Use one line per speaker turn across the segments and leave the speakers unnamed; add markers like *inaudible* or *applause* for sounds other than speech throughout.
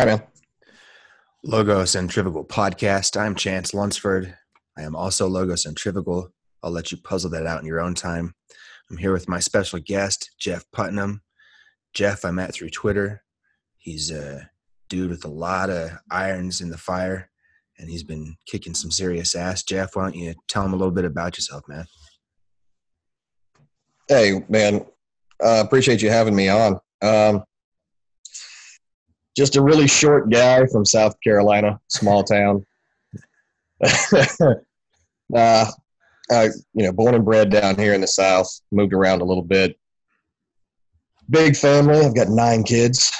Hi, man.
Logo Centrifugal podcast. I'm Chance Lunsford. I am also Logo Centrifugal. I'll let you puzzle that out in your own time. I'm here with my special guest, Jeff Putnam. Jeff, I met through Twitter. He's a dude with a lot of irons in the fire, and he's been kicking some serious ass. Jeff, why don't you tell him a little bit about yourself, man?
Hey, man. Uh, appreciate you having me on. Um, just a really short guy from South Carolina, small town. *laughs* uh, I, you know, born and bred down here in the South, moved around a little bit. Big family. I've got nine kids.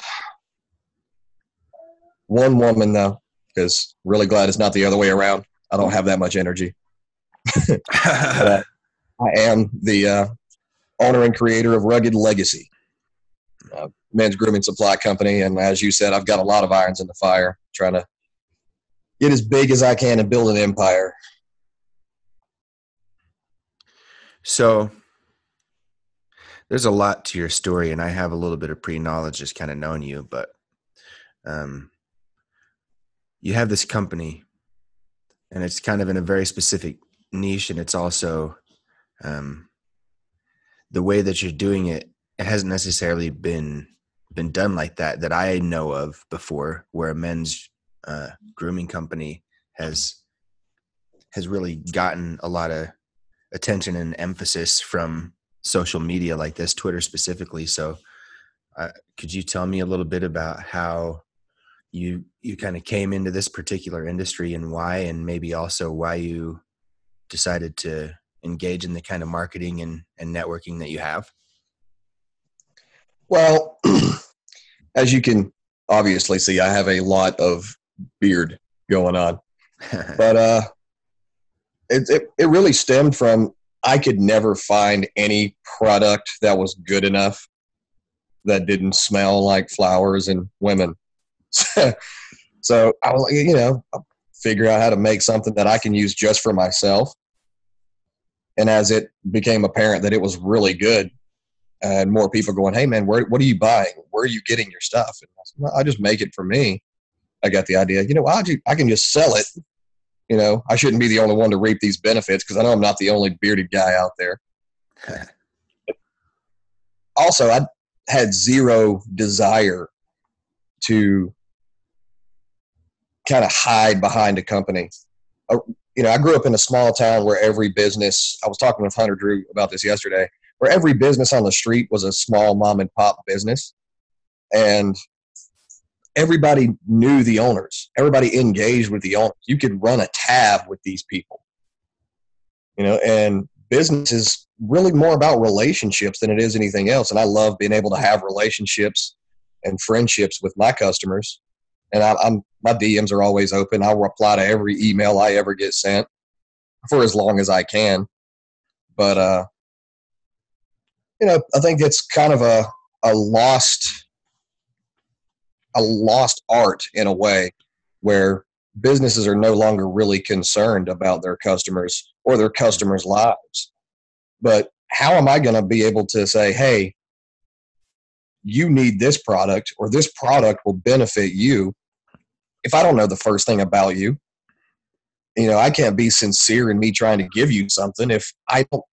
One woman though, because really glad it's not the other way around. I don't have that much energy. *laughs* *laughs* I am the uh, owner and creator of Rugged Legacy, men's grooming supply company. And as you said, I've got a lot of irons in the fire, trying to get as big as I can and build an empire.
So there's a lot to your story, and I have a little bit of pre knowledge just kind of knowing you, but um, you have this company, and it's kind of in a very specific niche, and it's also um, the way that you're doing it. It hasn't necessarily been been done like that that I know of before, where a men's uh, grooming company has has really gotten a lot of attention and emphasis from social media like this, Twitter specifically. So, uh, could you tell me a little bit about how you you kind of came into this particular industry and why, and maybe also why you decided to engage in the kind of marketing and, and networking that you have?
Well, *clears throat* as you can obviously see, I have a lot of beard going on, *laughs* but uh, it, it, it really stemmed from I could never find any product that was good enough that didn't smell like flowers and women. *laughs* so I was like, you know, I'll figure out how to make something that I can use just for myself. And as it became apparent that it was really good, and more people going, "Hey, man, where what are you buying? Where are you getting your stuff?" And I, said, well, I just make it for me. I got the idea. You know, I I can just sell it you know, I shouldn't be the only one to reap these benefits because I know I'm not the only bearded guy out there. *laughs* also, I had zero desire to kind of hide behind a company. Uh, you know, I grew up in a small town where every business, I was talking with Hunter Drew about this yesterday, where every business on the street was a small mom and pop business. And everybody knew the owners. Everybody engaged with the owners. You could run a tab with these people. You know, and business is really more about relationships than it is anything else. And I love being able to have relationships and friendships with my customers. And I, am my DMs are always open. I'll reply to every email I ever get sent for as long as I can. But uh, you know, I think it's kind of a a lost a lost art in a way where businesses are no longer really concerned about their customers or their customers' lives. But how am I going to be able to say, hey, you need this product or this product will benefit you if I don't know the first thing about you? You know, I can't be sincere in me trying to give you something if I don't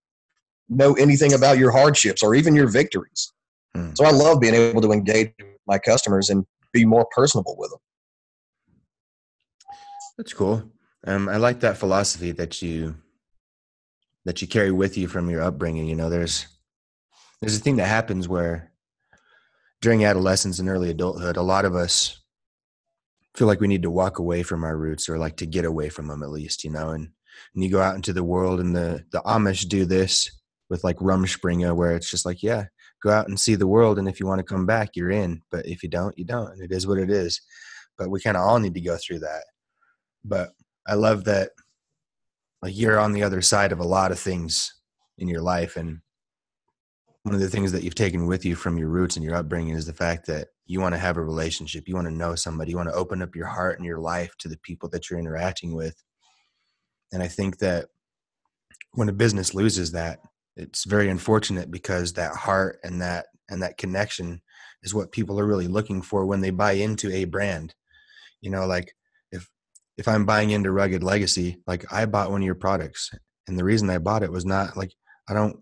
know anything about your hardships or even your victories. Hmm. So I love being able to engage my customers and be more personable with them.
That's cool. Um, I like that philosophy that you that you carry with you from your upbringing. You know, there's there's a thing that happens where during adolescence and early adulthood, a lot of us feel like we need to walk away from our roots or like to get away from them at least, you know, and, and you go out into the world and the, the Amish do this with like Rumspringa where it's just like, yeah, go out and see the world and if you want to come back you're in but if you don't you don't and it is what it is. But we kind of all need to go through that. But i love that like you're on the other side of a lot of things in your life and one of the things that you've taken with you from your roots and your upbringing is the fact that you want to have a relationship you want to know somebody you want to open up your heart and your life to the people that you're interacting with. And i think that when a business loses that it's very unfortunate because that heart and that and that connection is what people are really looking for when they buy into a brand. You know, like if if I'm buying into Rugged Legacy, like I bought one of your products, and the reason I bought it was not like I don't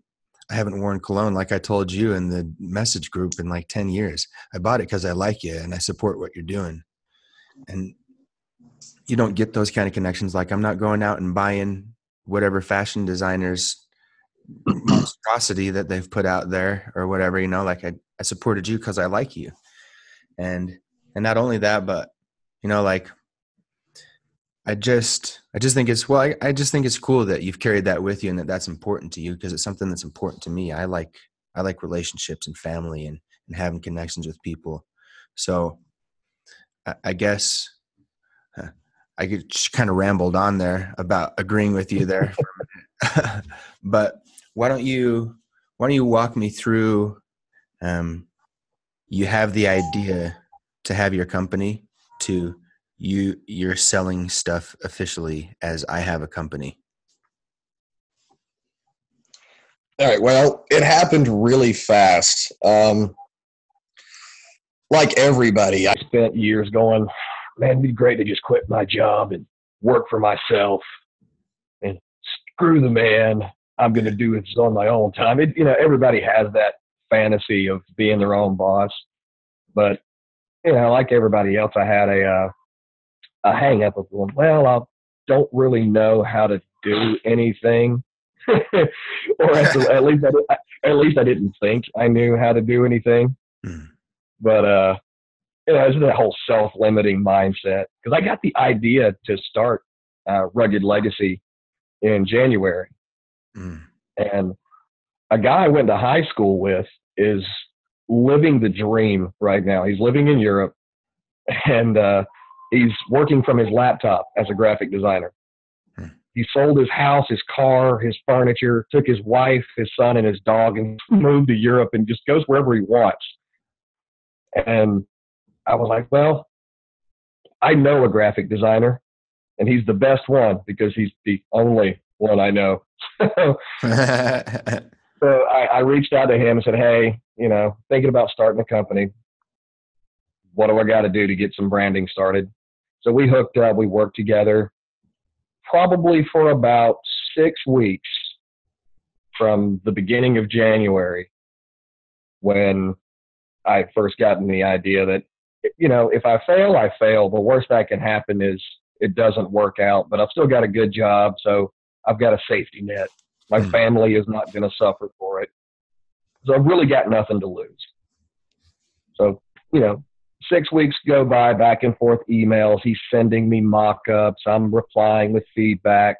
I haven't worn cologne like I told you in the message group in like 10 years. I bought it because I like you and I support what you're doing. And you don't get those kind of connections. Like I'm not going out and buying whatever fashion designers monstrosity that they've put out there or whatever, you know, like I, I supported you because I like you. And and not only that, but you know, like I just I just think it's well I, I just think it's cool that you've carried that with you and that that's important to you because it's something that's important to me. I like I like relationships and family and and having connections with people. So I, I guess I could kind of rambled on there about agreeing with you there, *laughs* but why don't you why don't you walk me through? Um, you have the idea to have your company to you you're selling stuff officially as I have a company.
All right. Well, it happened really fast. Um, like everybody, I spent years going, man, it'd be great to just quit my job and work for myself and screw the man. I'm going to do this on my own time. It, you know, everybody has that fantasy of being their own boss, but you know, like everybody else, I had a uh, a hang up of going, well, I don't really know how to do anything, *laughs* or at, the, at least I, at least I didn't think I knew how to do anything. Mm. But uh, you know, it's that whole self-limiting mindset. Because I got the idea to start uh, Rugged Legacy in January, mm. and a guy I went to high school with is living the dream right now. He's living in Europe, and uh, he's working from his laptop as a graphic designer. Hmm. He sold his house, his car, his furniture, took his wife, his son, and his dog, and *laughs* moved to Europe and just goes wherever he wants. And I was like, well, I know a graphic designer, and he's the best one because he's the only one I know. *laughs* *laughs* so I, I reached out to him and said, hey, you know, thinking about starting a company. What do I got to do to get some branding started? So we hooked up, we worked together probably for about six weeks from the beginning of January when I first gotten the idea that you know, if I fail, I fail. The worst that can happen is it doesn't work out, but I've still got a good job, so I've got a safety net. My mm. family is not going to suffer for it. So I've really got nothing to lose. So, you know, six weeks go by, back and forth emails. He's sending me mock ups. I'm replying with feedback.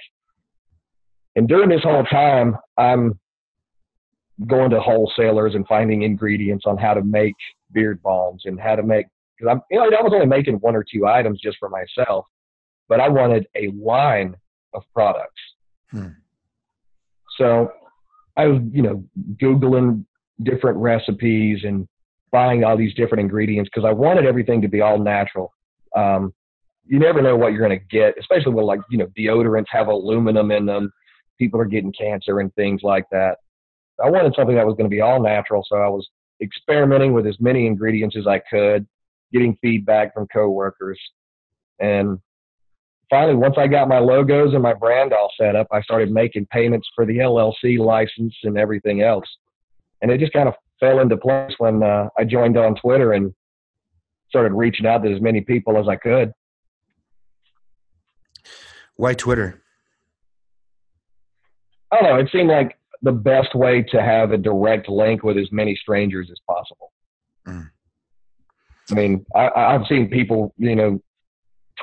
And during this whole time, I'm going to wholesalers and finding ingredients on how to make beard balms and how to make because I'm you know I was only making one or two items just for myself, but I wanted a line of products. Hmm. So I was you know googling different recipes and buying all these different ingredients because I wanted everything to be all natural. Um, you never know what you're going to get, especially when like you know deodorants have aluminum in them. People are getting cancer and things like that. I wanted something that was going to be all natural, so I was experimenting with as many ingredients as I could getting feedback from coworkers. And finally, once I got my logos and my brand all set up, I started making payments for the LLC license and everything else. And it just kind of fell into place when uh, I joined on Twitter and started reaching out to as many people as I could.
Why Twitter?
I don't know. It seemed like the best way to have a direct link with as many strangers as possible. Mm. I mean, I, have seen people, you know,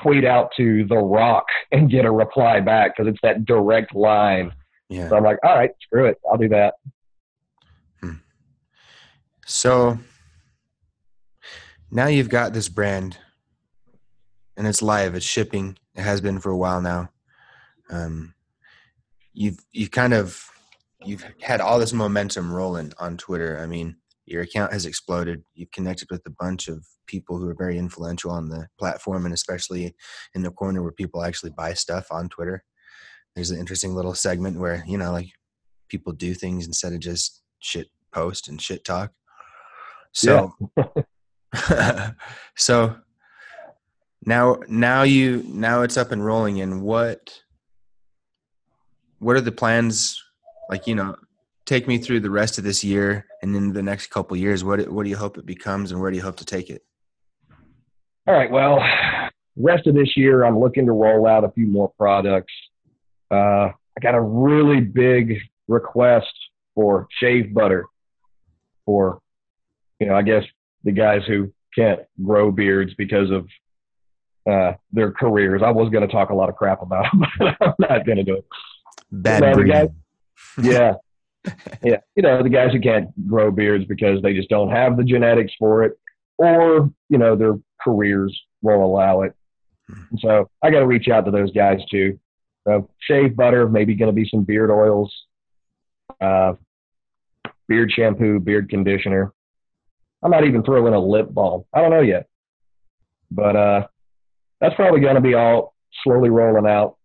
tweet out to The Rock and get a reply back because it's that direct line. Yeah. So I'm like, all right, screw it, I'll do that. Hmm.
So now you've got this brand, and it's live. It's shipping. It has been for a while now. Um, you've you've kind of you've had all this momentum rolling on Twitter. I mean, your account has exploded. You've connected with a bunch of people who are very influential on the platform, and especially in the corner where people actually buy stuff on Twitter. There's an interesting little segment where you know, like people do things instead of just shit post and shit talk. So, *laughs* so now, now you, now it's up and rolling. And what, what are the plans? Like, you know, take me through the rest of this year and in the next couple years. What, what do you hope it becomes and where do you hope to take it?
All right. Well, rest of this year, I'm looking to roll out a few more products. Uh, I got a really big request for shave butter for, you know, I guess the guys who can't grow beards because of uh, their careers. I was going to talk a lot of crap about them, *laughs* but I'm not going to do it.
Bad you
guys, *laughs* yeah. *laughs* yeah. You know, the guys who can't grow beards because they just don't have the genetics for it or, you know, their careers won't allow it. And so I got to reach out to those guys too. So shave butter, maybe going to be some beard oils, uh, beard shampoo, beard conditioner. I might even throw in a lip balm. I don't know yet, but uh, that's probably going to be all slowly rolling out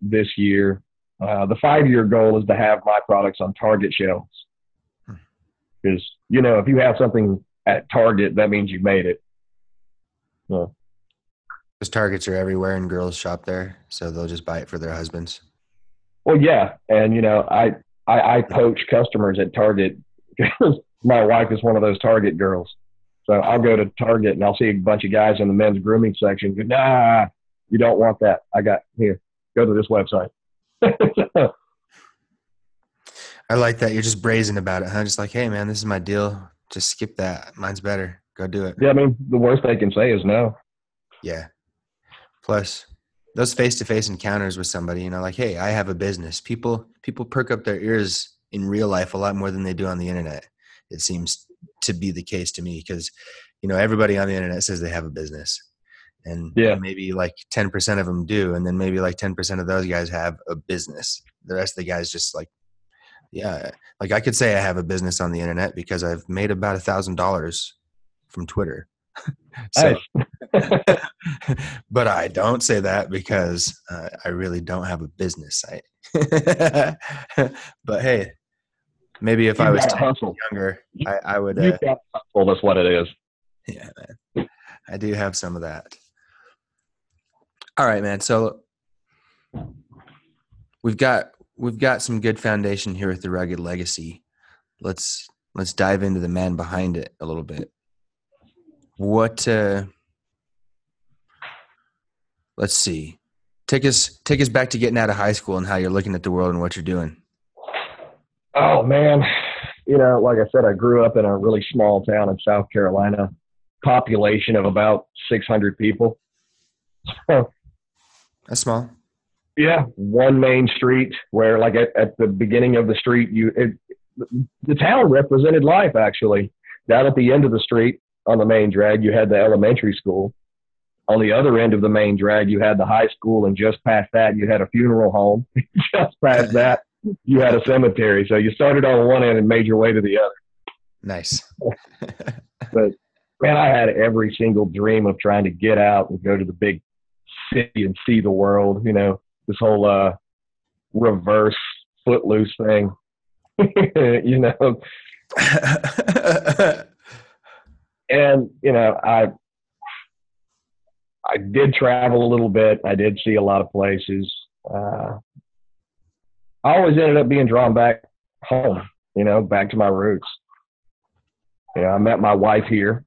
this year. Uh, the five-year goal is to have my products on Target shelves, because you know if you have something at Target, that means you made it.
So. Those Targets are everywhere, and girls shop there, so they'll just buy it for their husbands.
Well, yeah, and you know, I I, I poach customers at Target because *laughs* my wife is one of those Target girls. So I'll go to Target and I'll see a bunch of guys in the men's grooming section. Go, nah, you don't want that. I got here. Go to this website. *laughs*
I like that. You're just brazen about it, huh? Just like, hey, man, this is my deal. Just skip that. Mine's better. Go do it.
Yeah, I mean, the worst they can say is no.
Yeah. Plus, those face-to-face encounters with somebody, you know, like, hey, I have a business. People people perk up their ears in real life a lot more than they do on the internet. It seems to be the case to me because, you know, everybody on the internet says they have a business, and yeah, maybe like ten percent of them do, and then maybe like ten percent of those guys have a business. The rest of the guys just like yeah like i could say i have a business on the internet because i've made about a thousand dollars from twitter. *laughs* So *laughs* but i don't say that because uh, i really don't have a business. Site *laughs* but hey maybe if you i was younger i, I would
uh, hustle, that's what it is.
Yeah man. I do have some of that all right man so we've got we've got some good foundation here with the rugged legacy. Let's let's dive into the man behind it a little bit. What uh let's see. Take us take us back to getting out of high school and how you're looking at the world and what you're doing.
Oh man. You know, like I said, I grew up in a really small town in South Carolina, population of about 600 people. *laughs*
That's small.
Yeah, one main street where, like at, at the beginning of the street, you it, the town represented life. Actually, down at the end of the street on the main drag, you had the elementary school. On the other end of the main drag, you had the high school, and just past that, you had a funeral home. *laughs* just past that, you had a cemetery. So you started on one end and made your way to the other.
Nice. *laughs*
but man, I had every single dream of trying to get out and go to the big city and see the world. You know, this whole uh, reverse footloose thing. *laughs* you know. *laughs* and you know, I I did travel a little bit. I did see a lot of places. Uh, I always ended up being drawn back home. You know, back to my roots. You know, I met my wife here.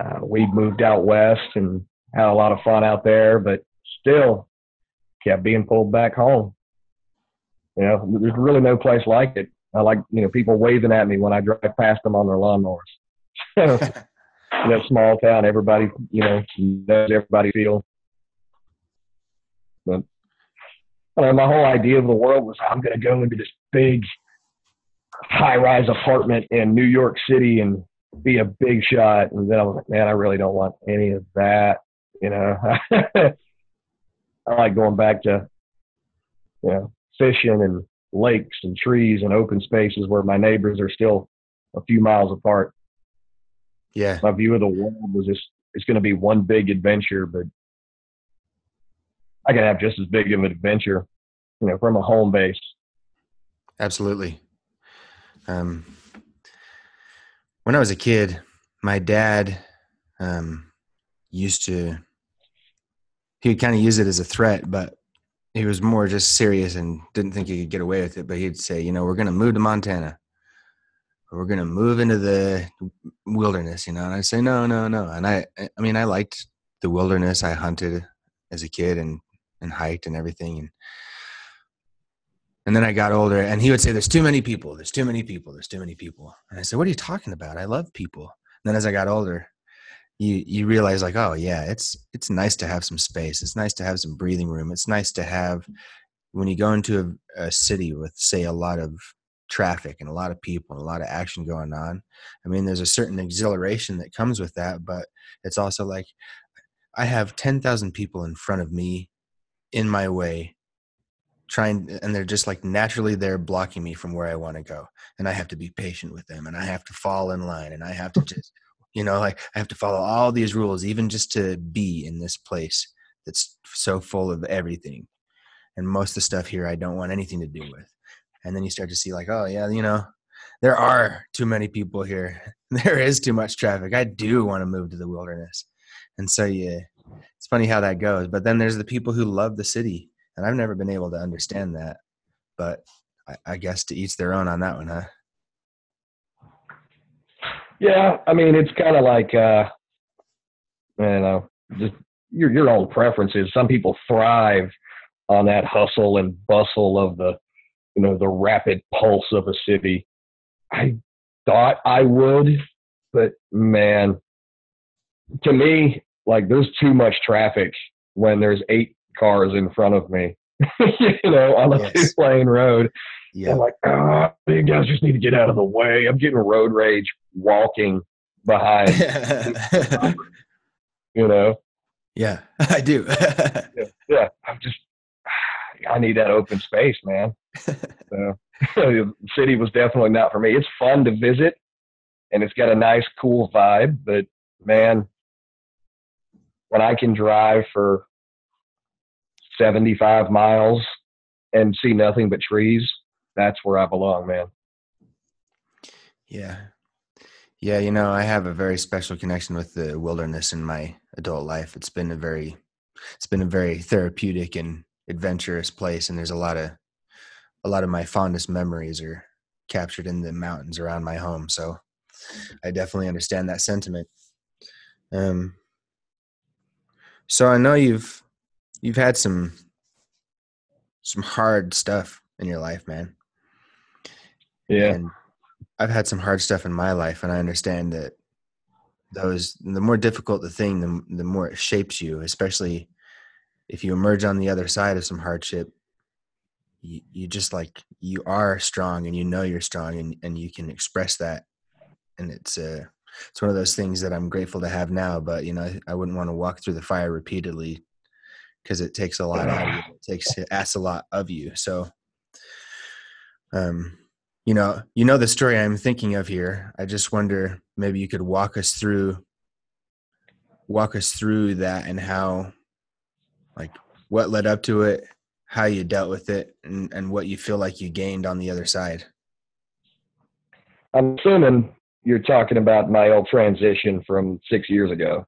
Uh, we moved out west and had a lot of fun out there, but still, kept being pulled back home. You know, there's really no place like it. I like, you know, people waving at me when I drive past them on their lawnmowers. *laughs* *laughs* you know, small town, everybody, you know, knows everybody feel. But you know, my whole idea of the world was I'm going to go into this big high rise apartment in New York City and be a big shot. And then I was like, man, I really don't want any of that. You know, *laughs* I like going back to, you know, fishing and lakes and trees and open spaces where my neighbors are still a few miles apart.
Yeah.
My view of the world was just, it's going to be one big adventure, but I can have just as big of an adventure, you know, from a home base.
Absolutely. Um, when I was a kid, my dad um, used to he would kind of use it as a threat, but he was more just serious and didn't think he could get away with it. But he'd say, you know, we're going to move to Montana. We're going to move into the wilderness, you know. And I'd say, no, no, no. And I, I mean, I liked the wilderness. I hunted as a kid and and hiked and everything. And and then I got older, and he would say, "There's too many people. There's too many people. There's too many people." And I said, "What are you talking about? I love people." And then as I got older, you you realize like, oh yeah, it's it's nice to have some space. It's nice to have some breathing room. It's nice to have when you go into a, a city with say a lot of traffic and a lot of people and a lot of action going on. I mean, there's a certain exhilaration that comes with that, but it's also like I have 10,000 people in front of me in my way trying and they're just like naturally they're blocking me from where I want to go and I have to be patient with them and I have to fall in line and I have to *laughs* just you know like I have to follow all these rules even just to be in this place that's so full of everything. And most of the stuff here I don't want anything to do with. And then you start to see like oh yeah you know there are too many people here. *laughs* There is too much traffic. I do want to move to the wilderness. And so yeah it's funny how that goes. But then there's the people who love the city and i've never been able to understand that. But i, I guess to each their own on that one huh
yeah i mean it's kind of like uh you know just your your own preferences some people thrive on that hustle and bustle of the you know the rapid pulse of a city i thought i would but man to me like there's too much traffic when there's eight cars in front of me, *laughs* you know, on a yes. two lane road. Yeah. I'm like, oh, you guys just need to get out of the way. I'm getting road rage walking behind, *laughs* you know?
Yeah, *laughs* I do. *laughs*
yeah, yeah, I'm just, I need that open space, man. so, the city was definitely not for me. It's fun to visit and it's got a nice, cool vibe, but man, when I can drive for 75 miles and see nothing but trees, that's where I belong, man.
Yeah. Yeah, you know, I have a very special connection with the wilderness in my adult life. It's been a very it's been a very therapeutic and adventurous place and there's a lot of a lot of my fondest memories are captured in the mountains around my home. So I definitely understand that sentiment. Um so I know you've you've had some some hard stuff in your life, man.
Yeah. And
I've had some hard stuff in my life and I understand that those the more difficult the thing, the the more it shapes you, especially if you emerge on the other side of some hardship. You, you just like you are strong and you know you're strong and, and you can express that and it's uh it's one of those things that I'm grateful to have now. But you know, I wouldn't want to walk through the fire repeatedly because it takes a lot out of you. It takes it asks a lot of you. So, um, you know, you know the story I'm thinking of here. I just wonder maybe you could walk us through walk us through that and how like what led up to it how you dealt with it and, and what you feel like you gained on the other side
i'm assuming you're talking about my old transition from six years ago.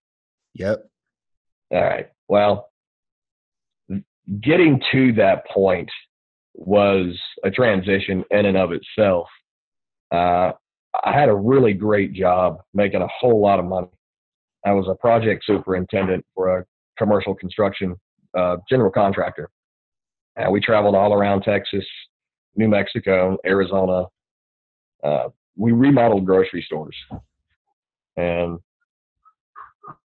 Yep.
All right. Well, getting to that point was a transition in and of itself. Uh, I had a really great job making a whole lot of money. I was a project superintendent for a commercial construction uh, general contractor. We traveled all around Texas, New Mexico, Arizona, uh, we remodeled grocery stores and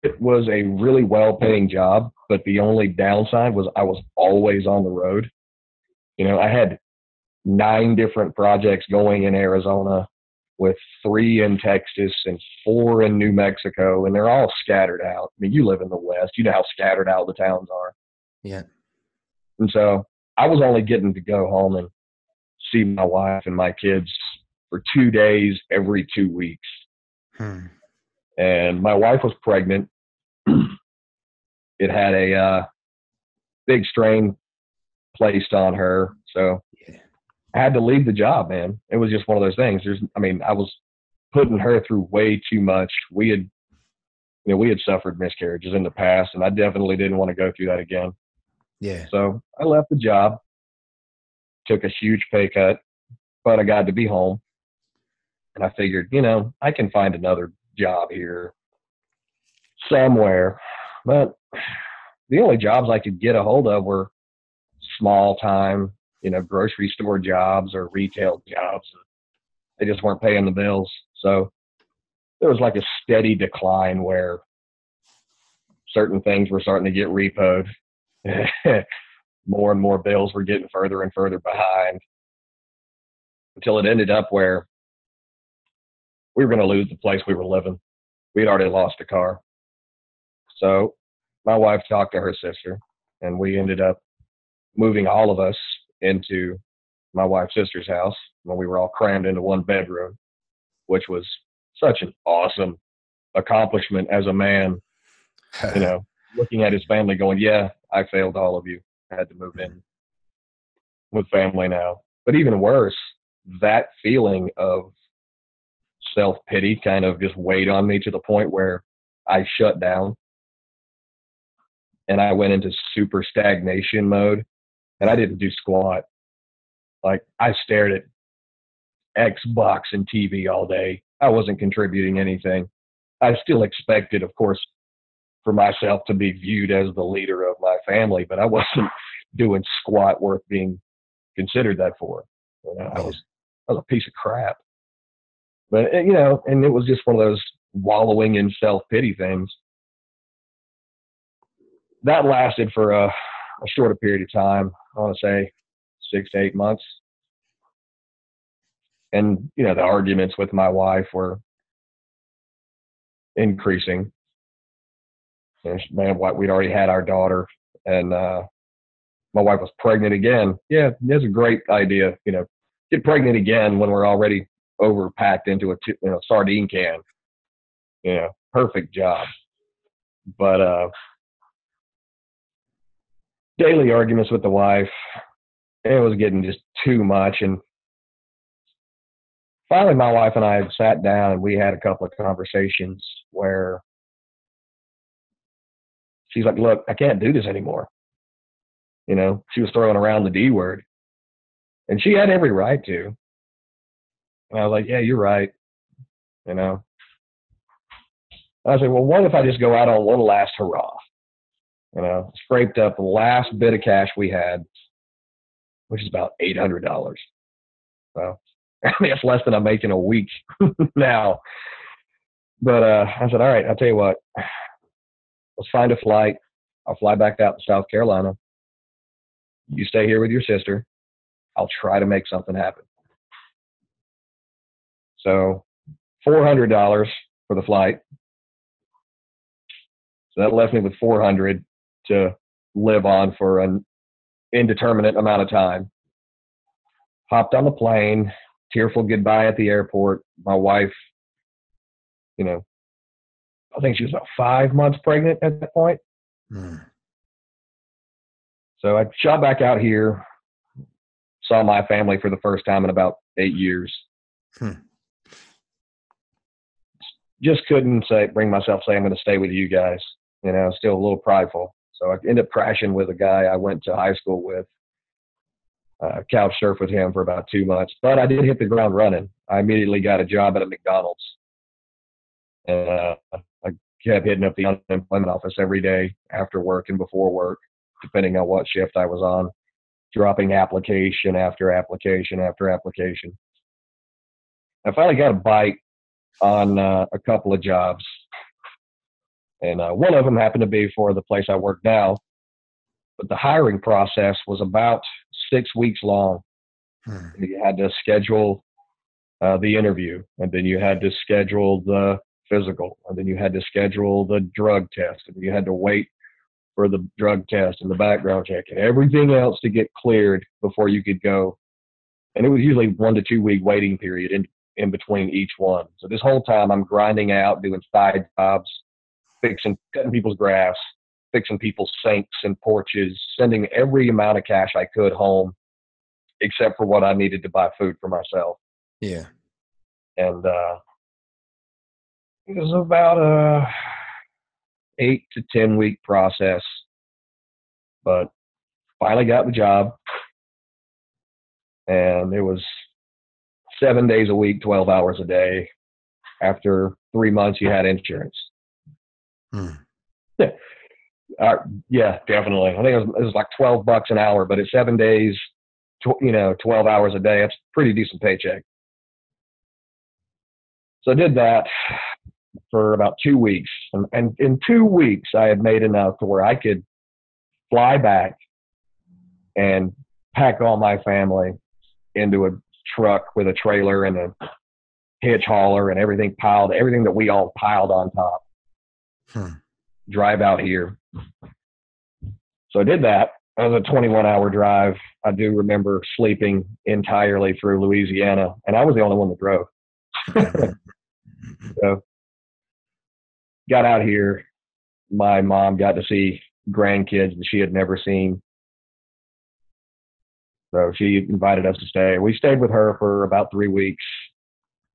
it was a really well paying job but the only downside was i was always on the road you know i had nine different projects going in arizona with three in texas and four in new mexico and they're all scattered out i mean you live in the west you know how scattered out the towns are
yeah
and so i was only getting to go home and see my wife and my kids for two days every two weeks. Hmm. And my wife was pregnant. *clears throat* it had a uh, big strain placed on her. So yeah. I had to leave the job, man. It was just one of those things. There's, I mean, I was putting her through way too much. We had, you know, we had suffered miscarriages in the past, and I definitely didn't want to go through that again.
Yeah.
So I left the job, took a huge pay cut, but I got to be home. And I figured, you know, I can find another job here somewhere. But the only jobs I could get a hold of were small time, you know, grocery store jobs or retail jobs. They just weren't paying the bills. So there was like a steady decline where certain things were starting to get repoed. *laughs* more and more bills were getting further and further behind until it ended up where we were going to lose the place we were living. We'd already lost a car. So my wife talked to her sister, and we ended up moving all of us into my wife's sister's house when we were all crammed into one bedroom, which was such an awesome accomplishment as a man. you *laughs* know, looking at his family, going, "Yeah, I failed all of you. I had to move in with family now." But even worse, that feeling of self pity kind of just weighed on me to the point where I shut down and I went into super stagnation mode and I didn't do squat. Like I stared at Xbox and TV all day. I wasn't contributing anything. I still expected, of course, for myself to be viewed as the leader of my family, but I wasn't *laughs* doing squat worth being considered that for. You know, I was I was a piece of crap. But eh, you know, and it was just one of those wallowing in self pity things. That lasted for a, a shorter period of time. I want to say six to eight months. And you know, the arguments with my wife were increasing. Man, what we'd already had our daughter, and uh, my wife was pregnant again. Yeah, that's a great idea. You know, get pregnant again when we're already overpacked into a you know sardine can. Know, perfect job. But uh, daily arguments with the wife, it was getting just too much. And finally, my wife and I sat down and we had a couple of conversations where she's like, "Look, I can't do this anymore." You know, she was throwing around the D word, and she had every right to. And I was like, yeah, you're right. You know, I said, well, what if I just go out on one last hurrah? You know, scraped up the last bit of cash we had, which is about eight hundred dollars. So *laughs* I mean, it's less than I'm making a week *laughs* now. But uh, I said, all right, I'll tell you what. Let's find a flight. I'll fly back out to South Carolina. You stay here with your sister. I'll try to make something happen. So $400 for the flight. So that left me with 400 to live on for an indeterminate amount of time. Hopped on the plane, tearful goodbye at the airport. My wife, you know, I think she was about five months pregnant at that point. Hmm. So I shot back out here, saw my family for the first time in about eight years. Hmm just couldn't say bring myself say I'm going to stay with you guys. You know, still a little prideful. So I ended up crashing with a guy I went to high school with. Uh, couch surf with him for about two months, but I did hit the ground running. I immediately got a job at a McDonald's, and uh, I kept hitting up the unemployment office every day after work and before work, depending on what shift I was on, dropping application after application after application. I finally got a bite on uh, a couple of jobs, and uh, one of them happened to be for the place I work now. But the hiring process was about six weeks long. Hmm. You had to schedule uh, the interview, and then you had to schedule the physical, and then you had to schedule the drug test, and you had to wait for the drug test and the background check and everything else to get cleared before you could go. And it was usually one to two week waiting period. And in between each one. So this whole time I'm grinding out, doing side jobs, fixing, cutting people's grass, fixing people's sinks and porches, sending every amount of cash I could home, except for what I needed to buy food for myself.
Yeah.
And uh, it was about a eight to ten week process, but finally got the job, and it was seven days a week, twelve hours a day. After three months, you had insurance.
Hmm.
Yeah, uh, yeah, definitely. I think it was, it was like twelve bucks an hour, but it's seven days, tw- you know, twelve hours a day. That's pretty decent paycheck. So I did that for about two weeks. And, and in two weeks, I had made enough to where I could fly back and pack all my family into a truck with a trailer and a hitch hauler and everything piled, everything that we all piled on top.
Hmm.
Drive out here. So I did that. It was a 21 hour drive. I do remember sleeping entirely through Louisiana, and I was the only one that drove. *laughs* so got out here. My mom got to see grandkids that she had never seen. So she invited us to stay. We stayed with her for about three weeks.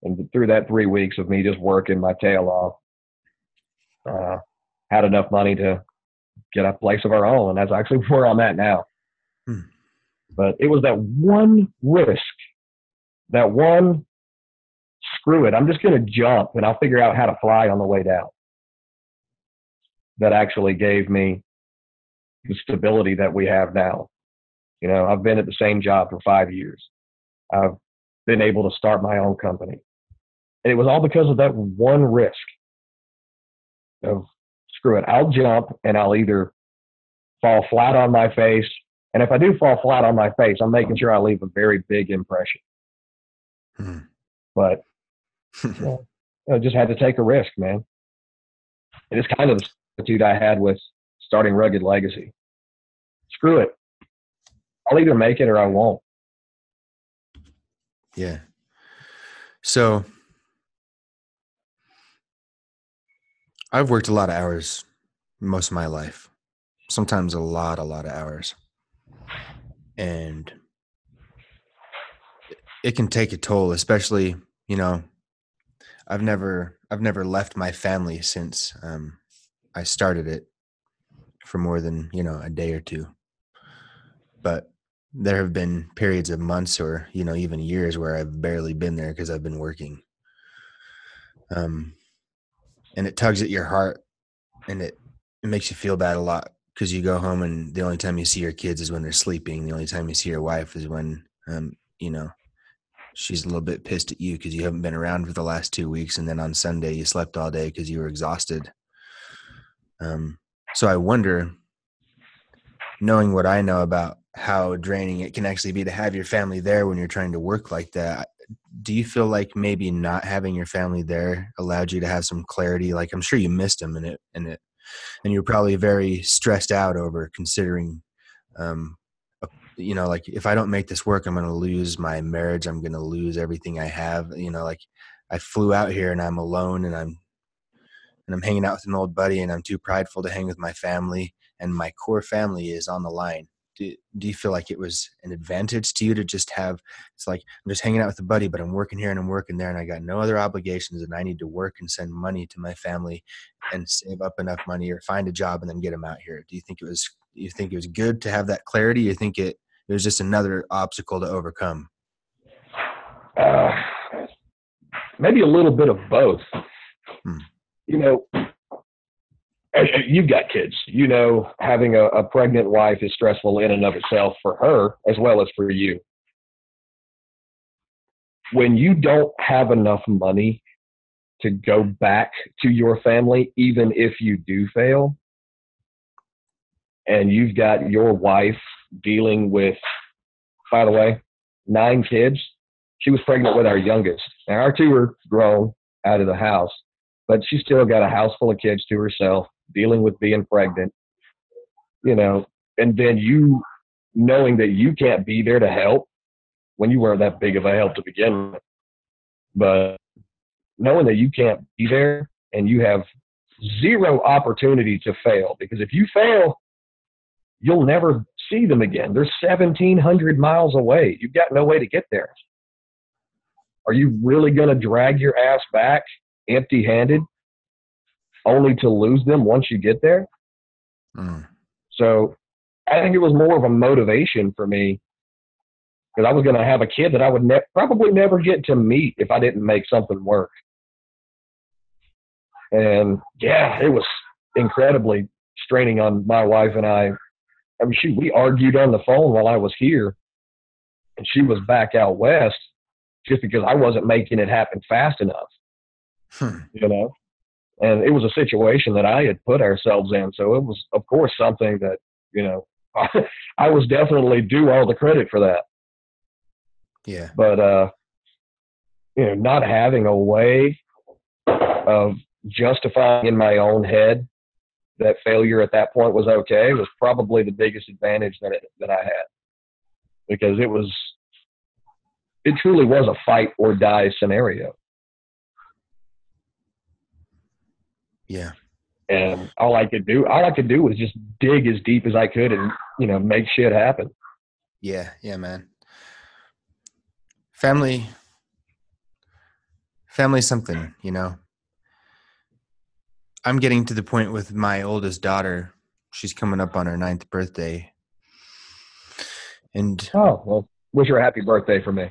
And through that three weeks of me just working my tail off, uh, had enough money to get a place of our own. And that's actually *laughs* where I'm at now.
Hmm.
But it was that one risk, that one screw it, I'm just going to jump and I'll figure out how to fly on the way down. That actually gave me the stability that we have now. You know, I've been at the same job for five years. I've been able to start my own company. And it was all because of that one risk of screw it, I'll jump and I'll either fall flat on my face. And if I do fall flat on my face, I'm making sure I leave a very big impression.
Hmm.
But *laughs* I just had to take a risk, man. It's kind of the attitude I had with starting Rugged Legacy. Screw it. I'll either make it or I won't.
Yeah. So I've worked a lot of hours most of my life. Sometimes a lot, a lot of hours. And it can take a toll, especially, you know, I've never I've never left my family since um, I started it for more than, you know, a day or two. But there have been periods of months or you know even years where i've barely been there because i've been working um and it tugs at your heart and it it makes you feel bad a lot because you go home and the only time you see your kids is when they're sleeping the only time you see your wife is when um you know she's a little bit pissed at you because you haven't been around for the last two weeks and then on sunday you slept all day because you were exhausted um so i wonder knowing what i know about how draining it can actually be to have your family there when you're trying to work like that. Do you feel like maybe not having your family there allowed you to have some clarity? Like I'm sure you missed them and it and it and you're probably very stressed out over considering um you know like if I don't make this work I'm going to lose my marriage, I'm going to lose everything I have, you know like I flew out here and I'm alone and I'm and I'm hanging out with an old buddy and I'm too prideful to hang with my family and my core family is on the line do, do you feel like it was an advantage to you to just have it's like i'm just hanging out with a buddy but i'm working here and i'm working there and i got no other obligations and i need to work and send money to my family and save up enough money or find a job and then get them out here? Do you think it was you think it was good to have that clarity? You think it it was just another obstacle to overcome?
Uh, maybe a little bit of both.
Hmm.
you know you've got kids. You know, having a, a pregnant wife is stressful in and of itself for her as well as for you. When you don't have enough money to go back to your family, even if you do fail, and you've got your wife dealing with, by the way, nine kids. She was pregnant with our youngest. Now, our two are grown out of the house, but she still got a house full of kids to herself dealing with being pregnant, you know, and then you knowing that you can't be there to help when you weren't that big of a help to begin with. But knowing that you can't be there and you have zero opportunity to fail, because if you fail, you'll never see them again. They're 1,700 miles away. You've got no way to get there. Are you really going to drag your ass back empty handed only to lose them once you get there.
Mm.
So I think it was more of a motivation for me because I was going to have a kid that I would ne- probably never get to meet if I didn't make something work. And yeah, it was incredibly straining on my wife and I. I mean, shoot, we argued on the phone while I was here, and she was back out west just because I wasn't making it happen fast enough,
Hmm.
you know. And it was a situation that I had put ourselves in, so it was, of course, something that you know *laughs* I was definitely due all the credit for that.
Yeah.
But uh, you know, not having a way of justifying in my own head that failure at that point was okay was probably the biggest advantage that it, that I had because it was it truly was a fight or die scenario
Yeah.
and all I could do all I could do was just dig as deep as I could and you know make shit happen
Yeah. Yeah, man. Family. family, something, you know. I'm getting to the point with my oldest daughter. She's coming up on her ninth birthday. And
oh well wish her a happy birthday for me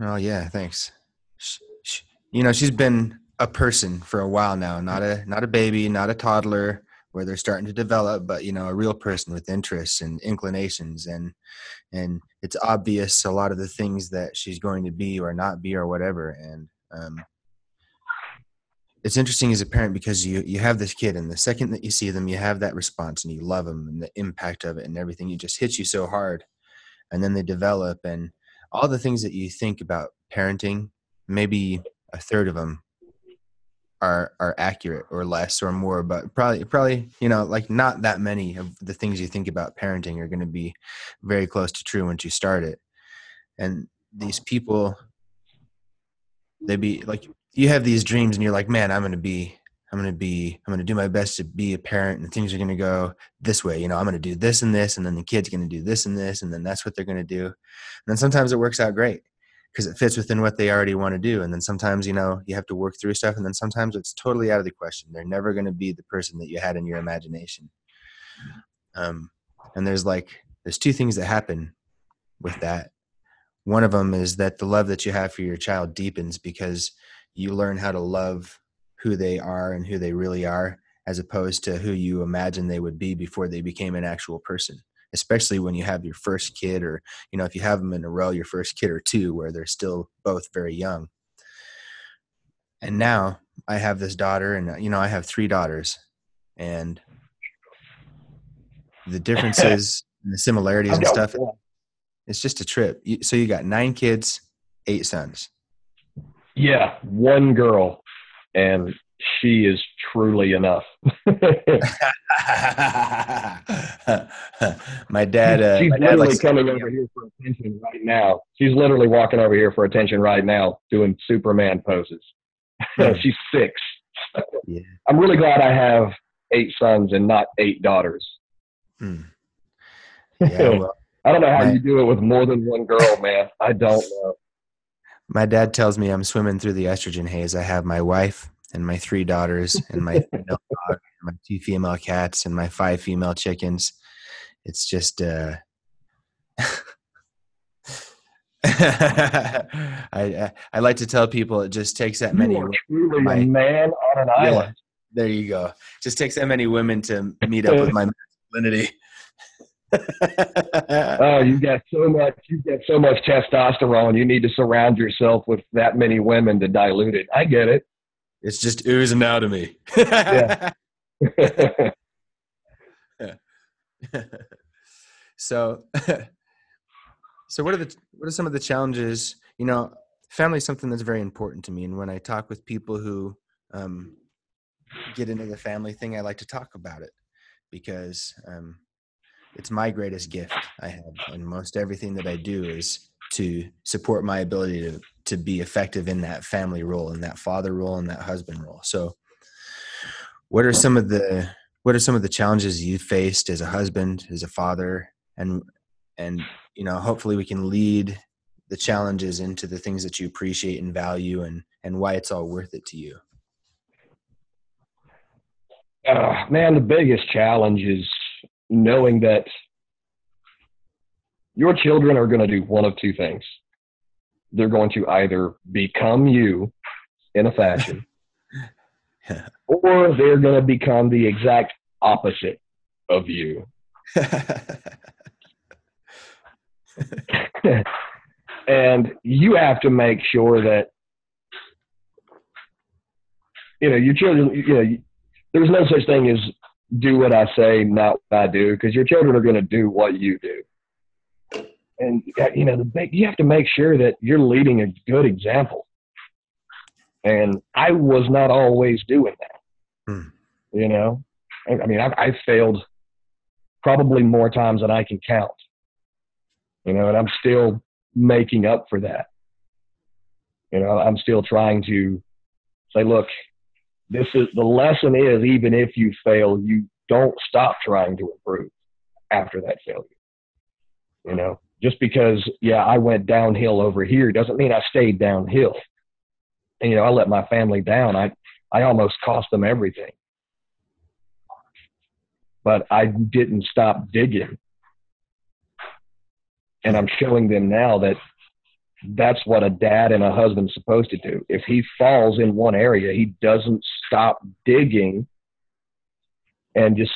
Oh yeah, thanks. Sh sh you know, she's been a person for a while now, not a not a baby, not a toddler where they're starting to develop, but you know, a real person with interests and inclinations and and it's obvious a lot of the things that she's going to be or not be or whatever and um it's interesting as a parent because you you have this kid and the second that you see them you have that response and you love them and the impact of it and everything it just hits you so hard and then they develop and all the things that you think about parenting maybe a third of them are are accurate or less or more but probably probably you know like not that many of the things you think about parenting are going to be very close to true once you start it. And these people they be like you have these dreams and you're like man i'm going to be i'm going to be i'm going to do my best to be a parent and things are going to go this way you know i'm going to do this and this and then the kid's going to do this and this and then that's what they're going to do. And then sometimes it works out great because it fits within what they already want to do and then sometimes you know you have to work through stuff and then sometimes it's totally out of the question. They're never going to be the person that you had in your imagination. Um, and there's like there's two things that happen with that. One of them is that the love that you have for your child deepens because you learn how to love who they are and who they really are as opposed to who you imagine they would be before they became an actual person especially when you have your first kid or you know if you have them in a row your first kid or two where they're still both very young. And now i have this daughter and you know i have three daughters. And the differences *laughs* and the similarities and stuff
one.
it's just a trip. So you got nine kids eight sons.
Yeah, one girl, and she is truly enough. *laughs*
my dad uh,
She's
my dad
literally coming over here for attention right now. She's literally walking over here for attention right now, doing Superman poses. *laughs*
Hmm.
She's six.
Yeah.
I'm really glad I have eight sons and not eight daughters.
Hmm. *laughs* yeah well,
I don't know how
My-
you do it with more than one girl, man. I don't know.
My dad tells me I'm swimming through the estrogen haze. I have my wife and my three daughters and my *laughs* female dog, and my two female cats and my five female chickens. It's just uh *laughs* I, I I like to tell people it just takes that many
truly
my-
a man on an
Yeah.
island.
there you go. Just takes that many women to meet up with *laughs* my masculinity.
Oh, you got so much. You got so much testosterone. You need to surround yourself with that many women to dilute it. I get it.
It's just oozing out of me. *laughs* So *laughs* so what are the what are some of the challenges you know family is something that's very important to me and when i talk with people who um, get into the family thing i like to talk about it because um, it's my greatest gift i have and most everything that i do is to support my ability to to be effective in that family role and that father role and that husband role. So what are some of the what are some of the challenges you faced as a husband as a father? And and you know hopefully we can lead the challenges into the things that you appreciate and value and and why it's all worth it to you.
Uh, man, the biggest challenge is knowing that your children are going to do one of two things. They're going to either become you in a fashion, *laughs* or they're going to become the exact opposite of you. *laughs* and you have to make sure that you know your children you know there's no such thing as do what i say not what i do because your children are going to do what you do and you know the you have to make sure that you're leading a good example and i was not always doing that hmm. you know i mean I, I failed probably more times than i can count you know and i'm still making up for that. You know, I'm still trying to say, look, this is the lesson is even if you fail, you don't stop trying to improve after that failure. You know, just because, yeah, I went downhill over here doesn't mean I stayed downhill. And, you know, I let my family down. I, I almost cost them everything. But I didn't stop digging and I'm showing them now that that's what a dad and a husband's supposed to do. If he falls in one area, he doesn't stop digging and just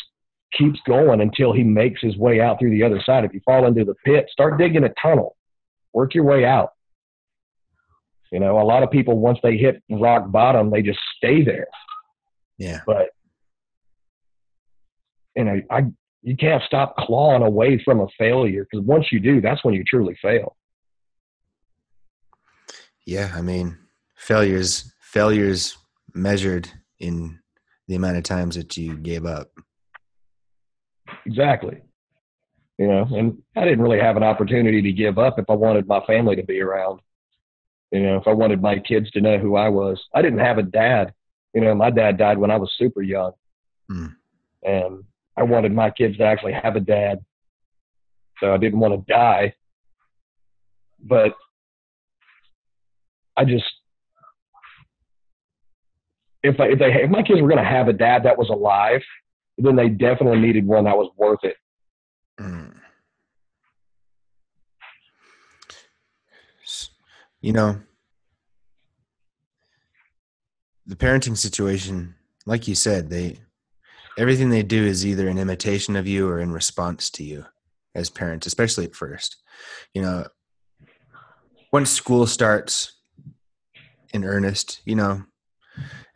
keeps going until he makes his way out through the other side. If you fall into the pit, start digging a tunnel. Work your way out. You know, a lot of people once they hit rock bottom, they just stay there.
Yeah.
But you know, I you can't stop clawing away from a failure because once you do, that's when you truly fail.
Yeah, I mean, failures failures measured in the amount of times that you gave up.
Exactly. You know, and I didn't really have an opportunity to give up if I wanted my family to be around. You know, if I wanted my kids to know who I was. I didn't have a dad. You know, my dad died when I was super young. Mm. And I wanted my kids to actually have a dad. So I didn't want to die. But I just if I, if they if my kids were going to have a dad that was alive, then they definitely needed one that was worth it. Mm.
You know, the parenting situation, like you said, they everything they do is either an imitation of you or in response to you as parents, especially at first. You know, once school starts in earnest, you know,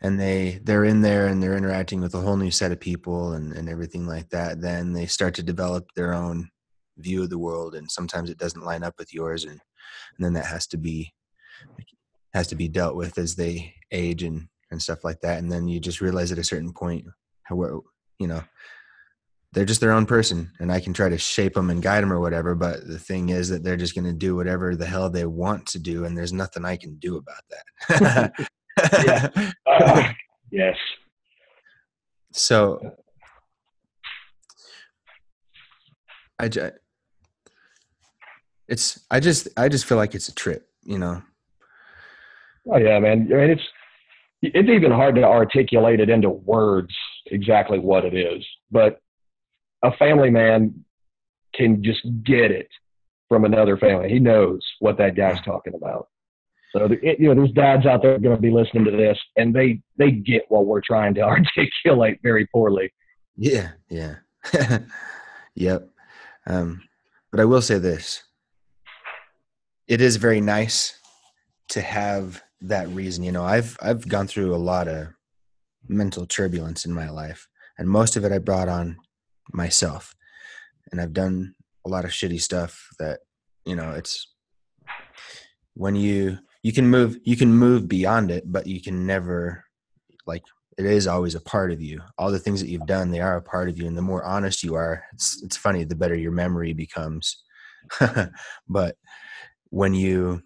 and they they're in there and they're interacting with a whole new set of people and, and everything like that, then they start to develop their own view of the world and sometimes it doesn't line up with yours and, and then that has to be has to be dealt with as they age and and stuff like that. And then you just realize at a certain point how you know they're just their own person and i can try to shape them and guide them or whatever but the thing is that they're just going to do whatever the hell they want to do and there's nothing i can do about that *laughs*
yeah. *laughs* uh, yes
so i just it's i just i just feel like it's a trip you know
oh yeah man i mean it's it's even hard to articulate it into words exactly what it is. But a family man can just get it from another family. He knows what that guy's talking about. So you know, there's dads out there going to be listening to this, and they they get what we're trying to *laughs* articulate very poorly.
Yeah, yeah, *laughs* yep. Um, but I will say this: it is very nice to have that reason. You know, I've I've gone through a lot of mental turbulence in my life and most of it i brought on myself and i've done a lot of shitty stuff that you know it's when you you can move you can move beyond it but you can never like it is always a part of you. All the things that you've done they are a part of you and the more honest you are it's it's funny the better your memory becomes. *laughs* But when you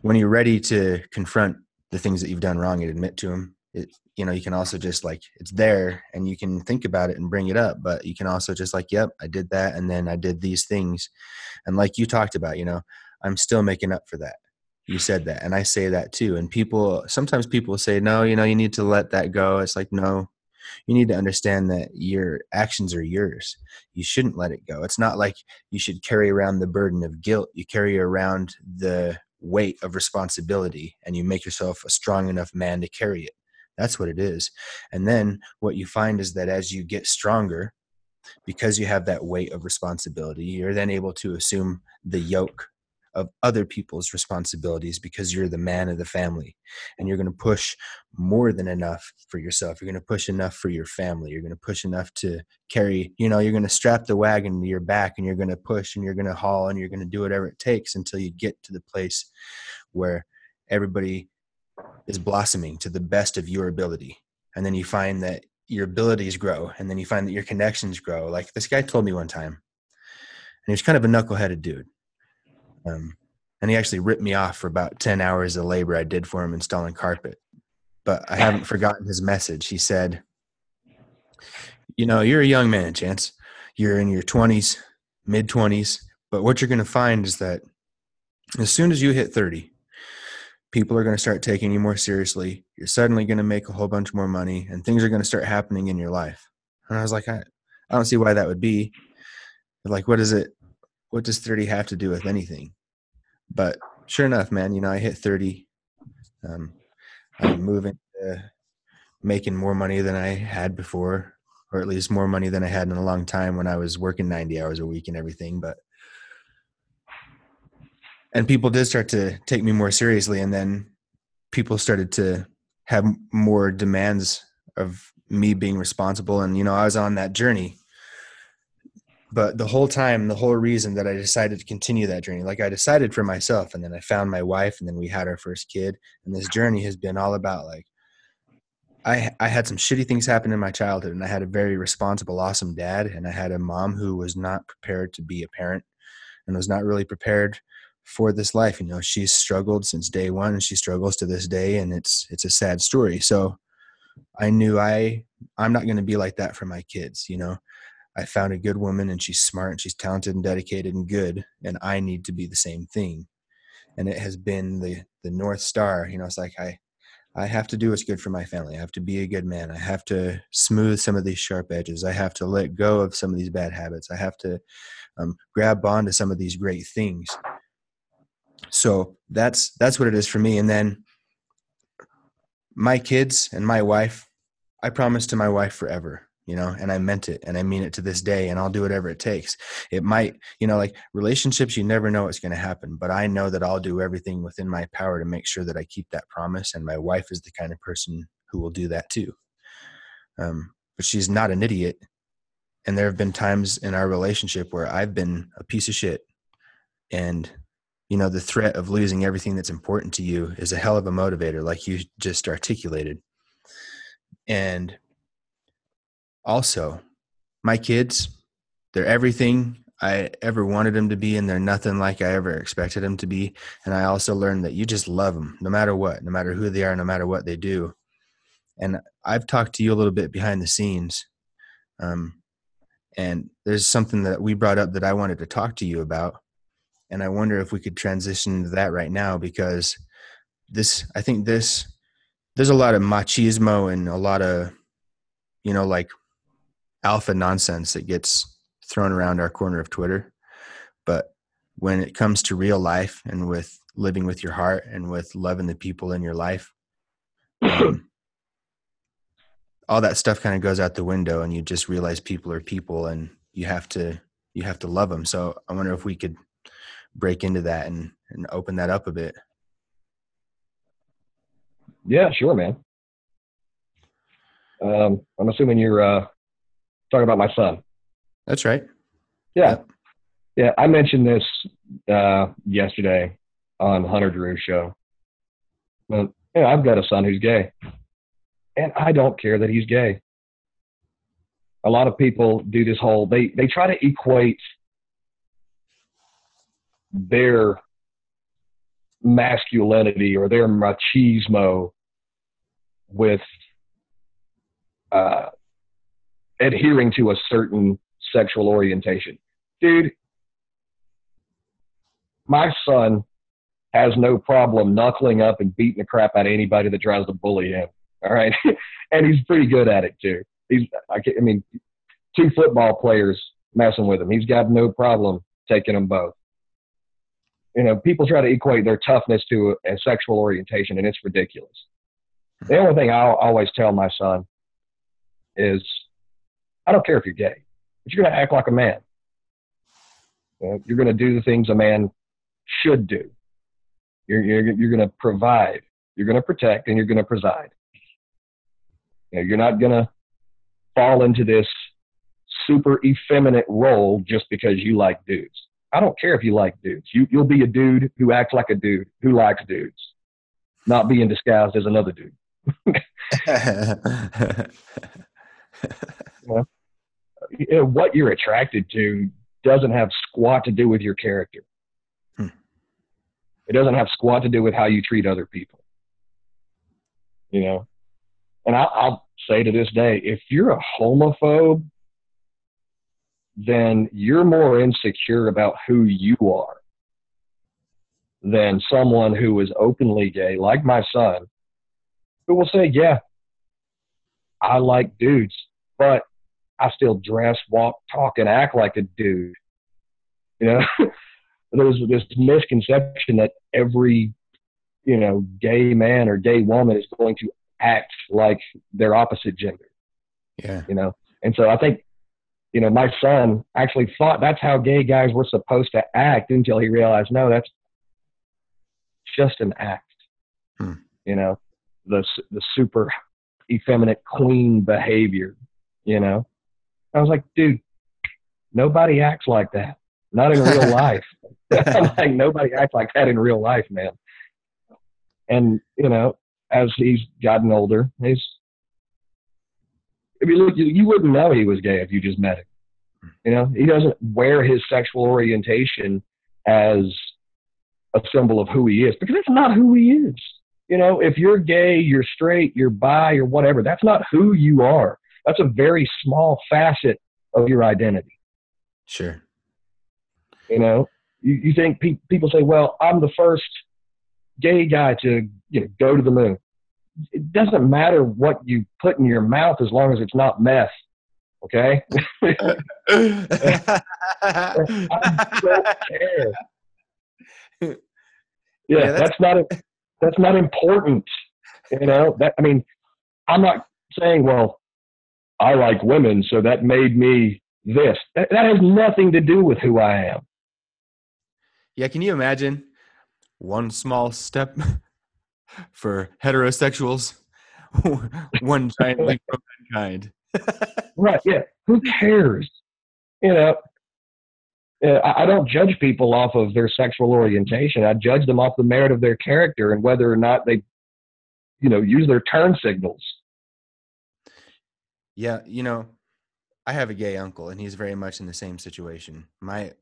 when you're ready to confront the things that you've done wrong and admit to them it you know you can also just like it's there and you can think about it and bring it up but you can also just like yep i did that and then i did these things. And like you talked about you know i'm still making up for that you said that and i say that too and people sometimes people say no you know you need to let that go. It's like no you need to understand that your actions are yours. You shouldn't let it go. It's not like you should carry around the burden of guilt. You carry around the weight of responsibility and you make yourself a strong enough man to carry it. That's what it is. And then what you find is that as you get stronger because you have that weight of responsibility you're then able to assume the yoke of other people's responsibilities because you're the man of the family and you're going to push more than enough for yourself. You're going to push enough for your family. You're going to push enough to carry you know you're going to strap the wagon to your back and you're going to push and you're going to haul and you're going to do whatever it takes until you get to the place where everybody is blossoming to the best of your ability. And then you find that your abilities grow and then you find that your connections grow. Like this guy told me one time and he was kind of a knuckleheaded dude um, and he actually ripped me off for about 10 hours of labor I did for him installing carpet. But I haven't forgotten his message. He said, You know, you're a young man, Chance. You're in your 20s, mid 20s. But what you're going to find is that as soon as you hit 30, people are going to start taking you more seriously. You're suddenly going to make a whole bunch more money, and things are going to start happening in your life. And I was like, I, I don't see why that would be. Like, what is it? What does 30 have to do with anything? But sure enough, man, you know, I hit 30. Um, I'm moving to making more money than I had before, or at least more money than I had in a long time when I was working 90 hours a week and everything. But, and people did start to take me more seriously. And then people started to have more demands of me being responsible. And, you know, I was on that journey but the whole time the whole reason that i decided to continue that journey like i decided for myself and then i found my wife and then we had our first kid and this journey has been all about like i i had some shitty things happen in my childhood and i had a very responsible awesome dad and i had a mom who was not prepared to be a parent and was not really prepared for this life you know? She's struggled since day one and she struggles to this day and it's it's a sad story. So i knew i i'm not going to be like that for my kids you know I found a good woman and she's smart and she's talented and dedicated and good and I need to be the same thing. And it has been the the north star, you know, it's like I I have to do what's good for my family. I have to be a good man. I have to smooth some of these sharp edges. I have to let go of some of these bad habits. I have to um, grab onto some of these great things. So that's that's what it is for me. And then my kids and my wife, I promise to my wife forever you know and i meant it and i mean it to this day and i'll do whatever it takes. It might you know like relationships you never know what's going to happen but i know that i'll do everything within my power to make sure that i keep that promise and my wife is the kind of person who will do that too. Um, but she's not an idiot and there have been times in our relationship where i've been a piece of shit and you know the threat of losing everything that's important to you is a hell of a motivator like you just articulated. And also my kids they're everything i ever wanted them to be and they're nothing like i ever expected them to be. And i also learned that you just love them no matter what no matter who they are no matter what they do. And i've talked to you a little bit behind the scenes um, and there's something that we brought up that i wanted to talk to you about. And i wonder if we could transition to that right now because this i think this there's a lot of machismo and a lot of you know like alpha nonsense that gets thrown around our corner of Twitter. But when it comes to real life and with living with your heart and with loving the people in your life, um, *clears throat* all that stuff kind of goes out the window, and you just realize people are people, and you have to you have to love them. So I wonder if we could break into that and and open that up a bit.
Yeah, sure, man. Um, I'm assuming you're uh, talking about my son.
That's right.
Yeah. Yeah. I mentioned this uh, yesterday on Hunter Drew's show. But yeah, I've got a son who's gay. And I don't care that he's gay. A lot of people do this whole they they try to equate their masculinity or their machismo with uh, adhering to a certain sexual orientation. Dude, my son has no problem knuckling up and beating the crap out of anybody that tries to bully him. All right. *laughs* and he's pretty good at it too. He's, I, I mean, two football players messing with him. He's got no problem taking them both. You know, people try to equate their toughness to a, a sexual orientation, and it's ridiculous. The only thing I'll always tell my son is, I don't care if you're gay, but you're going to act like a man. You're going to do the things a man should do. You're, you're, you're going to provide, you're going to protect, and you're going to preside. You know, you're not going to fall into this super effeminate role just because you like dudes. I don't care if you like dudes. You, you'll be a dude who acts like a dude who likes dudes, not being disguised as another dude. *laughs* *laughs* *laughs* you know, what you're attracted to doesn't have squat to do with your character.
Hmm.
It doesn't have squat to do with how you treat other people. You know, and I, I'll say to this day, if you're a homophobe, then you're more insecure about who you are than someone who is openly gay, like my son, who will say, Yeah, I like dudes, but I still dress, walk, talk, and act like a dude. You know, *laughs* there's this misconception that every, you know, gay man or gay woman is going to act like their opposite gender.
Yeah.
You know, and so I think, you know, my son actually thought that's how gay guys were supposed to act until he realized, no, that's just an act.
Hmm.
You know, the the super effeminate queen behavior. You know, I was like, dude, nobody acts like that. Not in real *laughs* life. *laughs* Like, nobody acts like that in real life, man. And you know, as he's gotten older, he's. I mean, look, you, you wouldn't know he was gay if you just met him. You know, he doesn't wear his sexual orientation as a symbol of who he is because that's not who he is. You know, if you're gay, you're straight, you're bi, or whatever, that's not who you are. That's a very small facet of your identity.
Sure.
You know, you, you think pe- people say, well, I'm the first gay guy to you know, go to the moon. It doesn't matter what you put in your mouth as long as it's not meth. Okay? I don't care. Yeah,
Yeah, that's-
that's not that's not important. You know, that I mean, I'm not saying, well, I like women, so that made me this. That, that has nothing to do with who I am.
yeah, can you imagine one small step *laughs* for heterosexuals, *laughs* one giant leap for mankind? *laughs*
Right? Yeah. Who cares? You know, uh, I I don't judge people off of their sexual orientation. I judge them off the merit of their character and whether or not they, you know, use their turn signals.
Yeah, you know, I have a gay uncle and he's very much in the same situation. My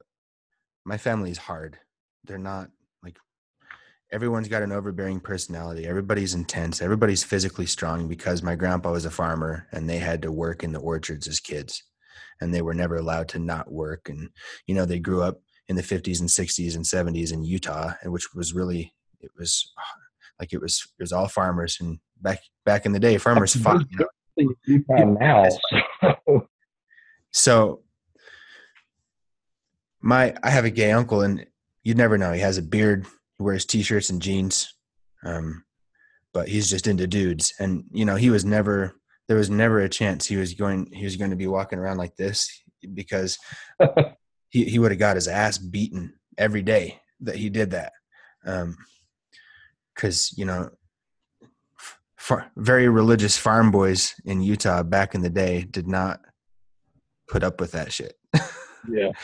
my family's hard. They're not like everyone's got an overbearing personality. Everybody's intense. Everybody's physically strong because my grandpa was a farmer and they had to work in the orchards as kids. And they were never allowed to not work and you know, they grew up in the 50s and 60s and 70s in Utah which was really it was like it was it was all farmers and back back in the day farmers fought, you know,
You now. so-
my I have a gay uncle and you'd never know. He has a beard, he wears t-shirts and jeans. Um but he's just into dudes and you know, he was never there was never a chance he was going he was going to be walking around like this because *laughs* he he would have got his ass beaten every day that he did that. Um cuz you know far, very religious farm boys in Utah back in the day did not put up with that shit.
yeah. *laughs*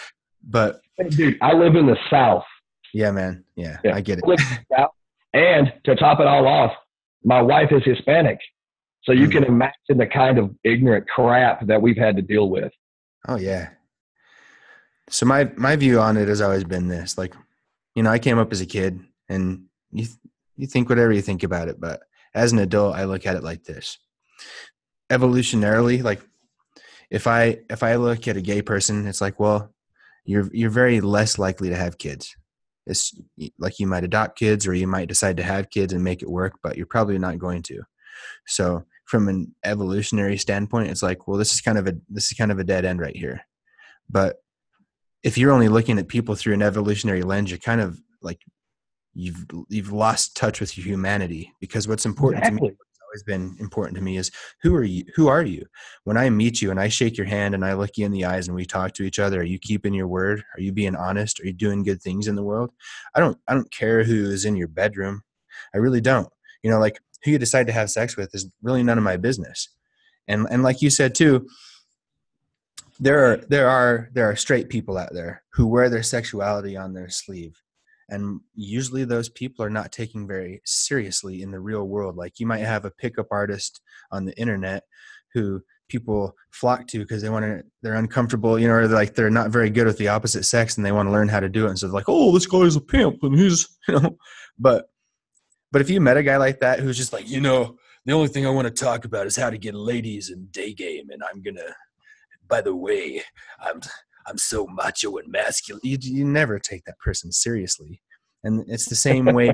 But
Hey, Dude, I live in the South.
yeah, man. Yeah,
Yeah.
I get
I
it.
South. And to top it all off, my wife is Hispanic. So you
Hmm.
can imagine the kind of ignorant crap that we've had to deal with.
Oh yeah. So my my view on it has always been this: like, you know, I came up as a kid, and you th- you think whatever you think about it, but as an adult, I look at it like this: evolutionarily, like, if I if I look at a gay person, it's like, well, you're you're very less likely to have kids. It's like you might adopt kids, or you might decide to have kids and make it work, but you're probably not going to. So from an evolutionary standpoint, it's like, well, this is kind of a this is kind of a dead end right here. But if you're only looking at people through an evolutionary lens, you're kind of like you've you've lost touch with your humanity because what's important exactly. to me what's always been important to me is who are you who are you? When i meet you and i shake your hand and i look you in the eyes and we talk to each other are you keeping your word? Are you being honest? Are you doing good things in the world? I don't i don't care who is in your bedroom. I really don't. You know like who you decide to have sex with is really none of my business. And and like you said too there are there are there are straight people out there who wear their sexuality on their sleeve and usually those people are not taking very seriously in the real world like you might mm. have a pickup artist on the internet who people flock to because they want to they're uncomfortable you know or they're like they're not very good with the opposite sex and they want to learn how to do it and so they're like oh this guy's a pimp and he's *laughs* you know but but if you met a guy like that who's just like you know the only thing i want to talk about is how to get ladies in day game and i'm gonna by the way i'm I'm so macho and masculine. You, you never take that person seriously, and it's the same *laughs* way.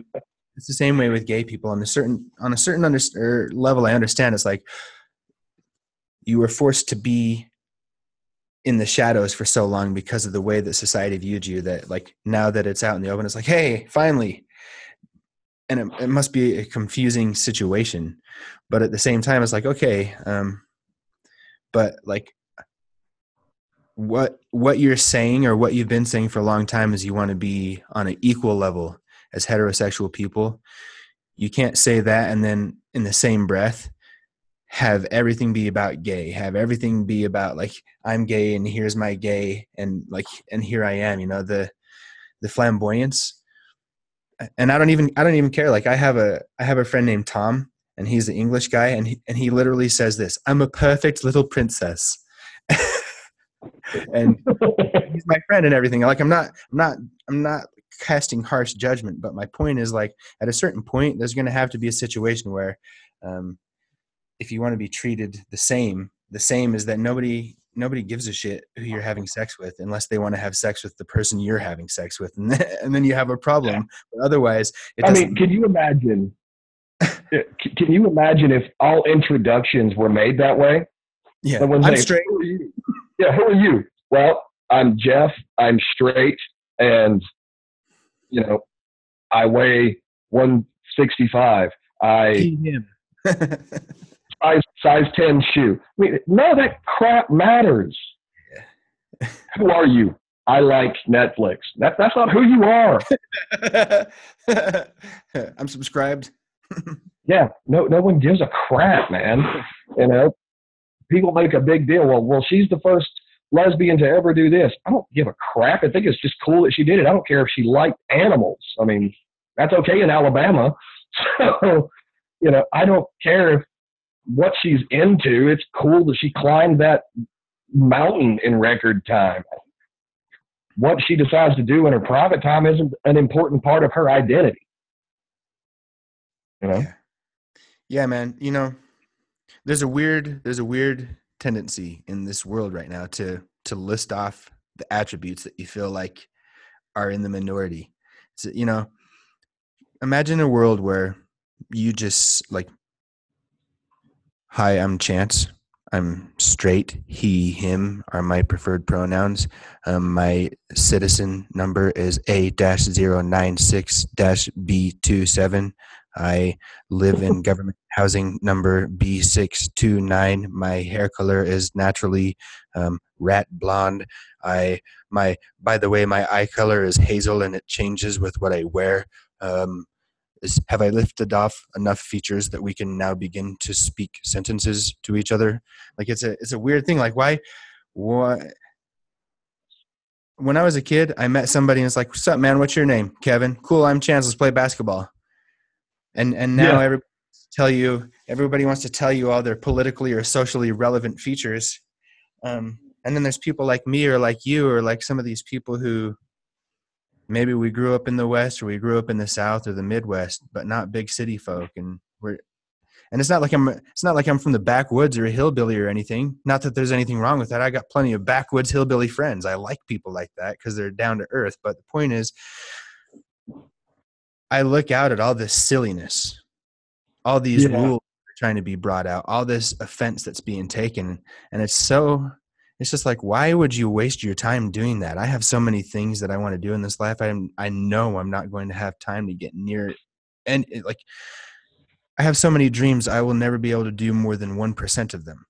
it's the same way with gay people on a certain on a certain under, level. I understand. It's like you were forced to be in the shadows for so long because of the way that society viewed you. That like now that it's out in the open, it's like, hey, finally. And it, it must be a confusing situation, but at the same time, it's like, okay, um, but like what what you're saying or what you've been saying for a long time is you want to be on an equal level as heterosexual people. You can't say that and then in the same breath have everything be about gay have everything be about like i'm gay and here's my gay and like and here i am you know the the flamboyance. And i don't even i don't even care like i have a i have a friend named tom and he's the english guy and he, and he literally says this i'm a perfect little princess and he's my friend and everything. Like I'm not, I'm not, I'm not casting harsh judgment, but my point is like at a certain point, there's going to have to be a situation where, um, if you want to be treated the same, the same is that nobody nobody gives a shit who you're having sex with unless they want to have sex with the person you're having sex with, and then, and then you have a problem. Yeah. But otherwise,
I mean, can you imagine? *laughs* can you imagine if all introductions were made that way?
Yeah, I'm straight *laughs*
yeah, who are you? Well, I'm Jeff. I'm straight, and you know, I weigh 165. I *laughs* size size 10 shoe. I mean, none of that crap matters. Yeah. who are you? I like Netflix. That, that's not who you are. *laughs*
I'm subscribed. *laughs*
yeah, no, no one gives a crap, man. You know, people make a big deal. Well, well, she's the first lesbian to ever do this. I don't give a crap. I think it's just cool that she did it. I don't care if she liked animals. I mean, that's okay in Alabama. *laughs* So, you know, I don't care if what she's into. It's cool that she climbed that mountain in record time. What she decides to do in her private time isn't an important part of her identity. You know?
Yeah, yeah man. You know, there's a weird there's a weird tendency in this world right now to to list off the attributes that you feel like are in the minority. So, you know, imagine a world where you just like hi i'm chance. I'm straight. He him are my preferred pronouns. Um, my citizen number is a dash zero nine six dash b two seven I live in *laughs* government housing number B629. My hair color is naturally um, rat blonde. I my by the way, my eye color is hazel and it changes with what I wear. Um, is, have I lifted off enough features that we can now begin to speak sentences to each other? Like it's a it's a weird thing. Like why why when I was a kid, I met somebody and it's like, "What's up, man? What's your name?" Kevin. Cool. I'm Chance. Let's play basketball and and now yeah. everybody tell you everybody wants to tell you all their politically or socially relevant features. Um, and then there's people like me or like you or like some of these people who maybe we grew up in the west or we grew up in the south or the midwest but not big city folk. And we're and it's not like i'm it's not like i'm from the backwoods or a hillbilly or anything. Not that there's anything wrong with that. I got plenty of backwoods hillbilly friends. I like people like that because they're down to earth. But the point is I look out at all this silliness, all these yeah. rules trying to be brought out, all this offense that's being taken. And it's so, it's just like, why would you waste your time doing that? I have so many things that I want to do in this life. I, I know I'm not going to have time to get near it. And it, like, I have so many dreams, I will never be able to do more than 1% of them.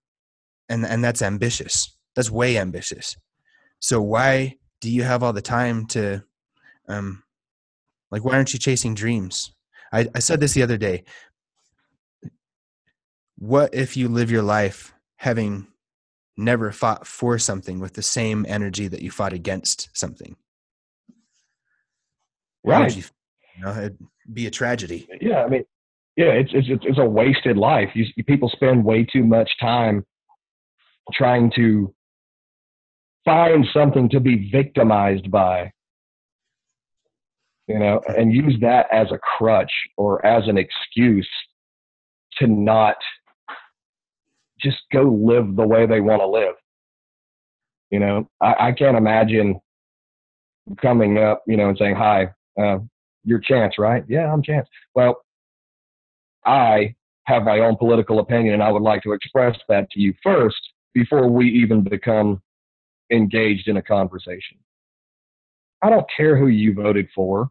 And, and that's ambitious. That's way ambitious. So why do you have all the time to, um, like, why aren't you chasing dreams? I, I said this the other day what if you live your life having never fought for something with the same energy that you fought against something?
Right.
You, you, know, it'd be a tragedy.
Yeah, I mean, yeah, it's it's it's a wasted life. You, people spend way too much time trying to find something to be victimized by you know and use that as a crutch or as an excuse to not just go live the way they want to live. You know, I, I can't imagine coming up, you know, and saying, "Hi, uh, your Chance, right? Yeah, I'm Chance." Well, I have my own political opinion, and I would like to express that to you first before we even become engaged in a conversation. I don't care who you voted for.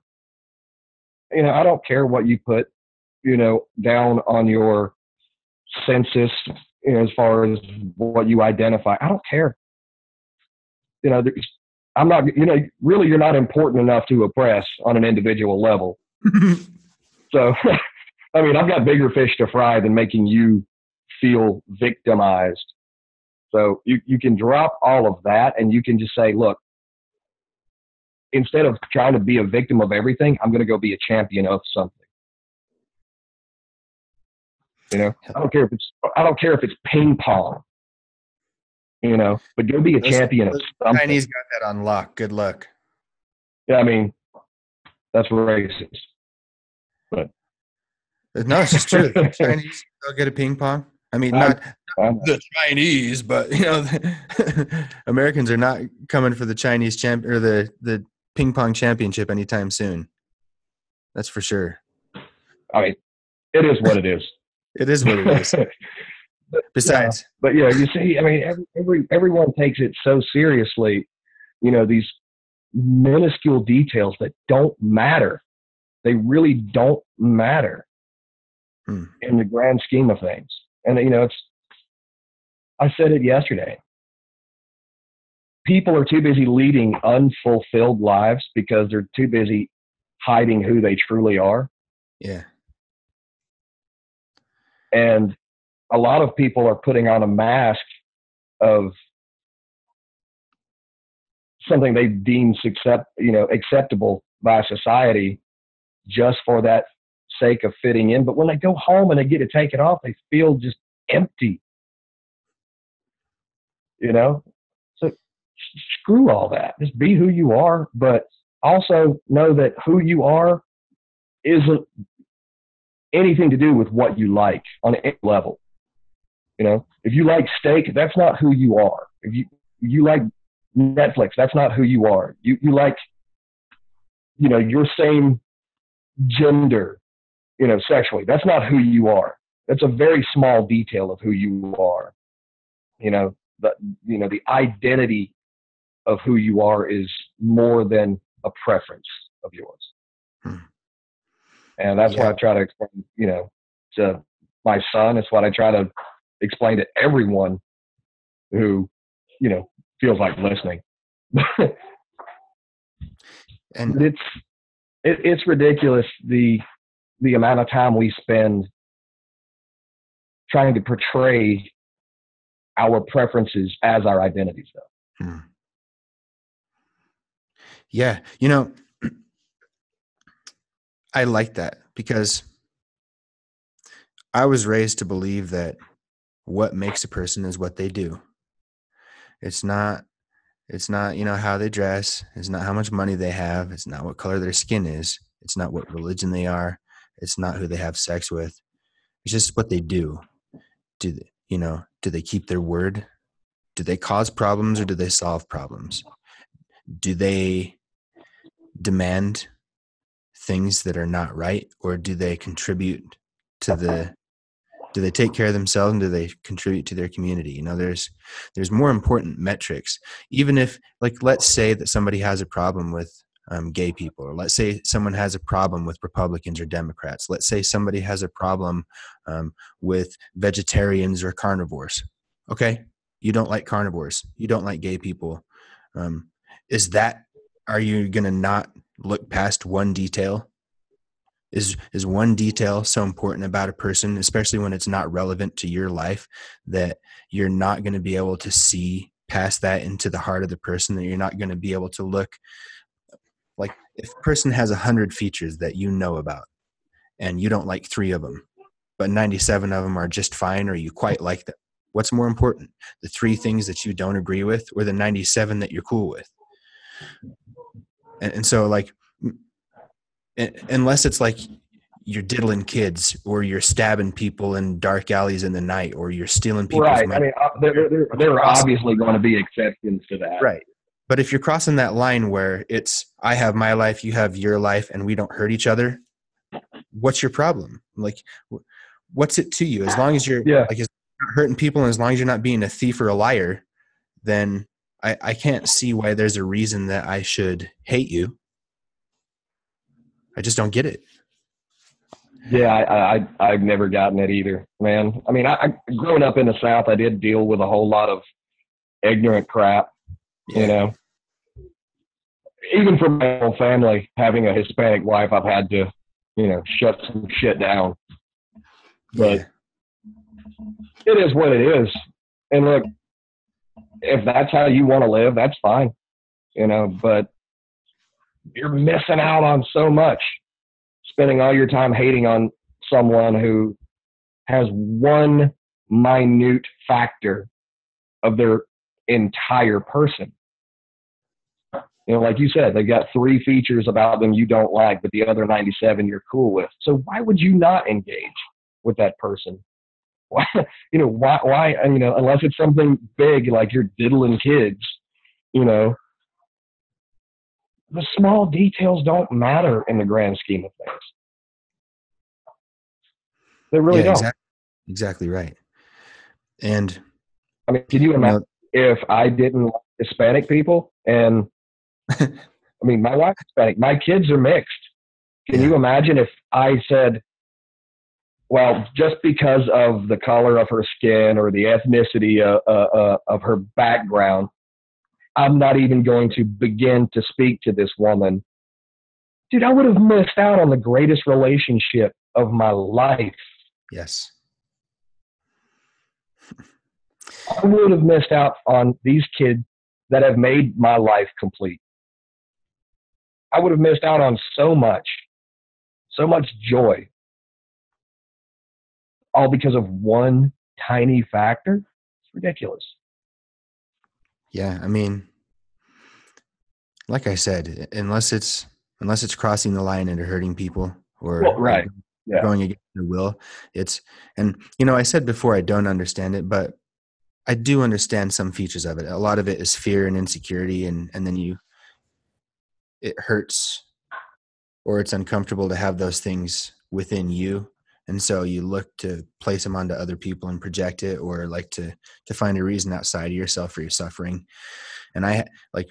You know, I don't care what you put, you know, down on your census you know, as far as what you identify. I don't care. You know, I'm not, you know, really you're not important enough to oppress on an individual level. *laughs* so, *laughs* I mean, I've got bigger fish to fry than making you feel victimized. So you, you can drop all of that and you can just say, look, instead of trying to be a victim of everything, I'm going to go be a champion of something. You know, I don't care if it's I don't care if it's ping pong. You know, but go be a those, champion those of something.
Chinese got that on lock. Good luck.
Yeah, I mean, that's racist. But
no, it's just true. *laughs* Chinese go get a ping pong. I mean, not, not the Chinese, but you know, *laughs* Americans are not coming for the Chinese champ or the the ping pong championship anytime soon. That's for sure.
I mean, it is what it is. *laughs*
It is what it is. *laughs* Besides,
yeah, but yeah, you see, I mean, every, every everyone takes it so seriously. You know, these minuscule details that don't matter. They really don't matter hmm. in the grand scheme of things. And you know, it's. I said it yesterday. People are too busy leading unfulfilled lives because they're too busy hiding who they truly are.
Yeah.
And a lot of people are putting on a mask of something they deem accept, you know, acceptable by society just for that sake of fitting in. But when they go home and they get to take it off, they feel just empty. You know? Screw all that. Just be who you are, but also know that who you are isn't anything to do with what you like on any level. You know, if you like steak, that's not who you are. If you you like Netflix, that's not who you are. You you like, you know, your same gender, you know, sexually. That's not who you are. That's a very small detail of who you are. You know, the you know the identity of who you are is more than a preference of yours. Hmm. And that's yeah. what I try to explain, you know, to my son. It's what I try to explain to everyone who, you know, feels like listening. *laughs* and it's it, it's ridiculous the the amount of time we spend trying to portray our preferences as our identities though. Hmm.
Yeah, you know, *clears throat* I like that because I was raised to believe that what makes a person is what they do. It's not it's not, you know, how they dress, it's not how much money they have, it's not what color their skin is, it's not what religion they are, it's not who they have sex with. It's just what they do. Do they, you know, do they keep their word? Do they cause problems or do they solve problems? Do they demand things that are not right or do they contribute to the do they take care of themselves and do they contribute to their community? You know there's there's more important metrics. Even if like let's say that somebody has a problem with um, gay people or let's say someone has a problem with republicans or democrats let's say somebody has a problem um, with vegetarians or carnivores okay? You don't like carnivores. You don't like gay people. Um, is that are you going to not look past one detail? Is is one detail so important about a person especially when it's not relevant to your life that you're not going to be able to see past that into the heart of the person that you're not going to be able to look like if a person has a hundred features that you know about and you don't like three of them but 97 of them are just fine or you quite like them what's more important? The three things that you don't agree with or the 97 that you're cool with and, and so like unless it's like you're diddling kids or you're stabbing people in dark alleys in the night or you're stealing people's
right. I mean, uh, there, there, there are obviously going to be exceptions to that.
Right. But if you're crossing that line where it's I have my life, you have your life, and we don't hurt each other, what's your problem? Like, what's it to you? As long as you're
yeah.
like not hurting people, and as long as you're not being a thief or a liar, then I, I can't see why there's a reason that I should hate you. I just don't get it.
Yeah, I, I I've never gotten it either, man. I mean, I, I growing up in the South, I did deal with a whole lot of ignorant crap, you know. Even for my own family, having a Hispanic wife, I've had to, you know, shut some shit down. But
Yeah.
it is what it is. And look, if that's how you want to live, that's fine, you know. But you're missing out on so much, spending all your time hating on someone who has one minute factor of their entire person. You know, like you said, they've got three features about them you don't like, but the other 97 you're cool with. So why would you not engage with that person? Why, *laughs* you know, why, why, you know, unless it's something big like you're diddling kids, you know, the small details don't matter in the grand scheme of things. They really
yeah,
don't.
exactly, exactly right. And
I mean, can you
you
imagine
know,
if I didn't like Hispanic people and *laughs* I mean, my wife's Hispanic, my kids are mixed. Can
Yeah.
you imagine if I said, well, just because of the color of her skin or the ethnicity uh, uh, uh, of her background, I'm not even going to begin to speak to this woman. Dude, I would have missed out on the greatest relationship of my life.
yes,
I would have missed out on these kids that have made my life complete. I would have missed out on so much, so much joy, all because of one tiny factor. It's ridiculous.
yeah. I mean, like I said, unless it's unless it's crossing the line into hurting people or
Well, right. Yeah.
going against their will, it's and you know I said before I don't understand it, but I do understand some features of it. A lot of it is fear and insecurity, and and then you it hurts or it's uncomfortable to have those things within you and so you look to place them onto other people and project it or like to to find a reason outside of yourself for your suffering. And i like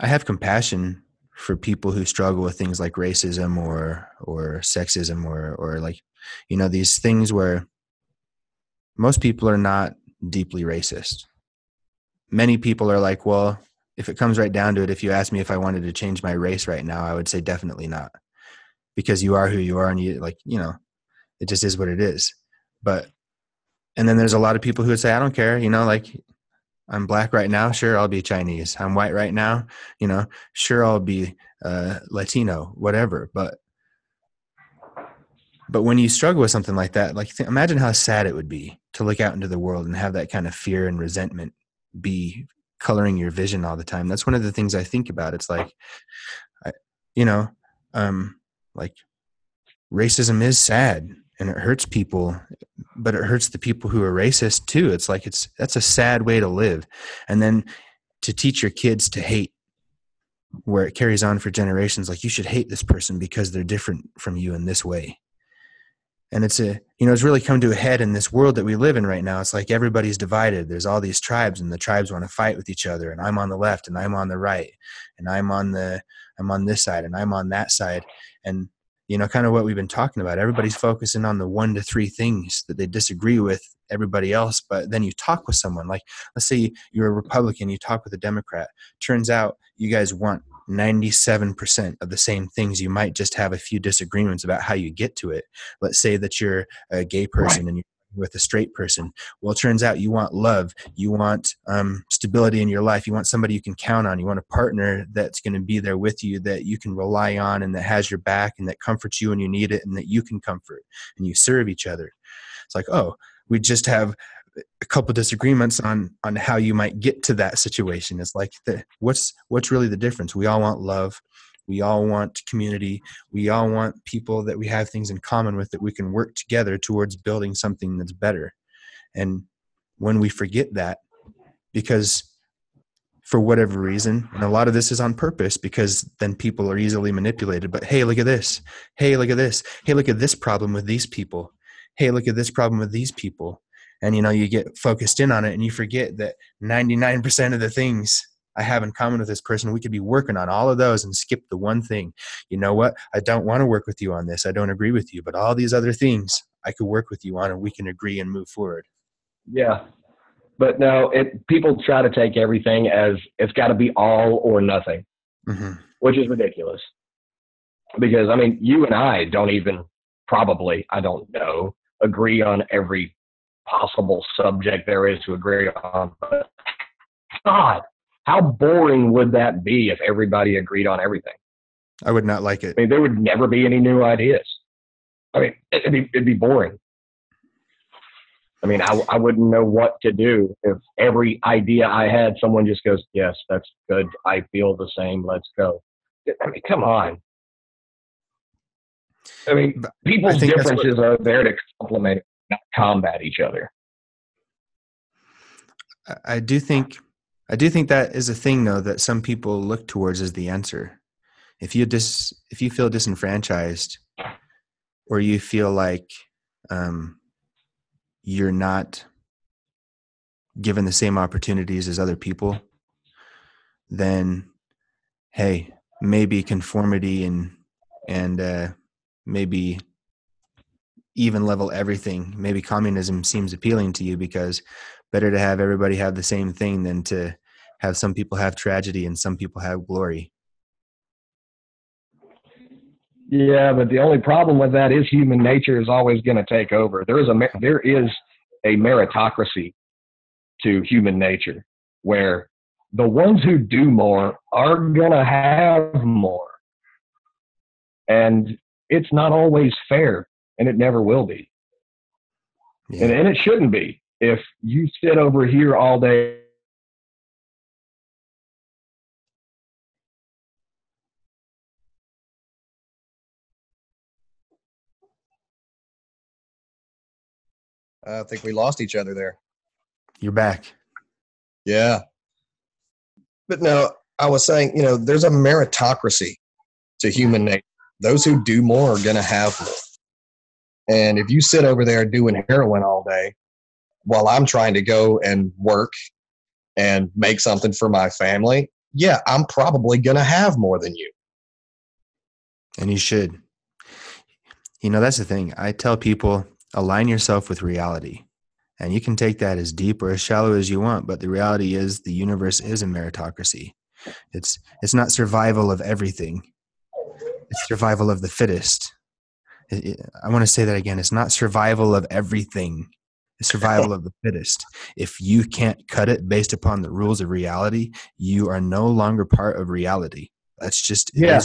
i have compassion for people who struggle with things like racism or or sexism or or like you know these things where most people are not deeply racist. Many people are like well if it comes right down to it if you ask me if i wanted to change my race right now i would say definitely not because you are who you are and you like you know it just is what it is. But and then there's a lot of people who would say i don't care you know like i'm black right now sure i'll be chinese. I'm white right now you know sure i'll be uh, latino whatever. But but when you struggle with something like that like th- imagine how sad it would be to look out into the world and have that kind of fear and resentment be coloring your vision all the time. That's one of the things i think about. It's like I, you know um like racism is sad and it hurts people but it hurts the people who are racist too. It's like it's that's a sad way to live. And then to teach your kids to hate where it carries on for generations like you should hate this person because they're different from you in this way. And it's a you know it's really come to a head in this world that we live in right now. It's like everybody's divided. There's all these tribes and the tribes want to fight with each other and i'm on the left and i'm on the right and i'm on the i'm on this side and i'm on that side and you know kind of what we've been talking about everybody's focusing on the one to three things that they disagree with everybody else but then you talk with someone like let's say you're a republican you talk with a democrat turns out you guys want 97% of the same things. You might just have a few disagreements about how you get to it. Let's say that you're a gay person right. and you're with a straight person. Well, it turns out you want love, you want um, stability in your life, you want somebody you can count on, you want a partner that's going to be there with you that you can rely on and that has your back and that comforts you when you need it and that you can comfort and you serve each other. It's like, oh, we just have a couple disagreements on on how you might get to that situation. It's like the, what's what's really the difference? We all want love we all want community. We all want people that we have things in common with that we can work together towards building something that's better. And when we forget that because for whatever reason and a lot of this is on purpose because then people are easily manipulated but hey look at this. Hey look at this. Hey look at this problem with these people. Hey look at this problem with these people. And you know you get focused in on it and you forget that 99% of the things I have in common with this person, we could be working on all of those and skip the one thing. You know what? I don't want to work with you on this. I don't agree with you, but all these other things I could work with you on and we can agree and move forward.
Yeah. But no, it, people try to take everything as it's got to be all or nothing, mm-hmm. which is ridiculous. Because, I mean, you and I don't even probably, I don't know, agree on every possible subject there is to agree on. But God, how boring would that be if everybody agreed on everything?
I would not like it.
I mean, there would never be any new ideas. I mean, it'd be, it'd be boring. I mean, I, I wouldn't know what to do if every idea I had, someone just goes, Yes, that's good. I feel the same. Let's go. I mean, come on. I mean, people's I differences what, are there to complement not combat each other.
I do think I do think that is a thing though that some people look towards as the answer. If you dis if you feel disenfranchised or you feel like um, you're not given the same opportunities as other people, then hey, maybe conformity and and uh, maybe even level everything. Maybe communism seems appealing to you because better to have everybody have the same thing than to have some people have tragedy and some people have glory.
Yeah, but the only problem with that is human nature is always going to take over. There is a there is a meritocracy to human nature where the ones who do more are going to have more. And it's not always fair and it never will be. Yeah. And, and it shouldn't be. If you sit over here all day
I think we lost each other there.
You're back.
Yeah. But no, I was saying, you know, there's a meritocracy to human nature. Those who do more are going to have more. And if you sit over there doing heroin all day while I'm trying to go and work and make something for my family, yeah, I'm probably going to have more than you.
And you should. You know, that's the thing. I tell people align yourself with reality. And you can take that as deep or as shallow as you want, but the reality is the universe is a meritocracy. It's it's not survival of everything. It's survival of the fittest. I want to say that again. It's not survival of everything. Survival of the fittest. If you can't cut it based upon the rules of reality, you are no longer part of reality. That's just yeah.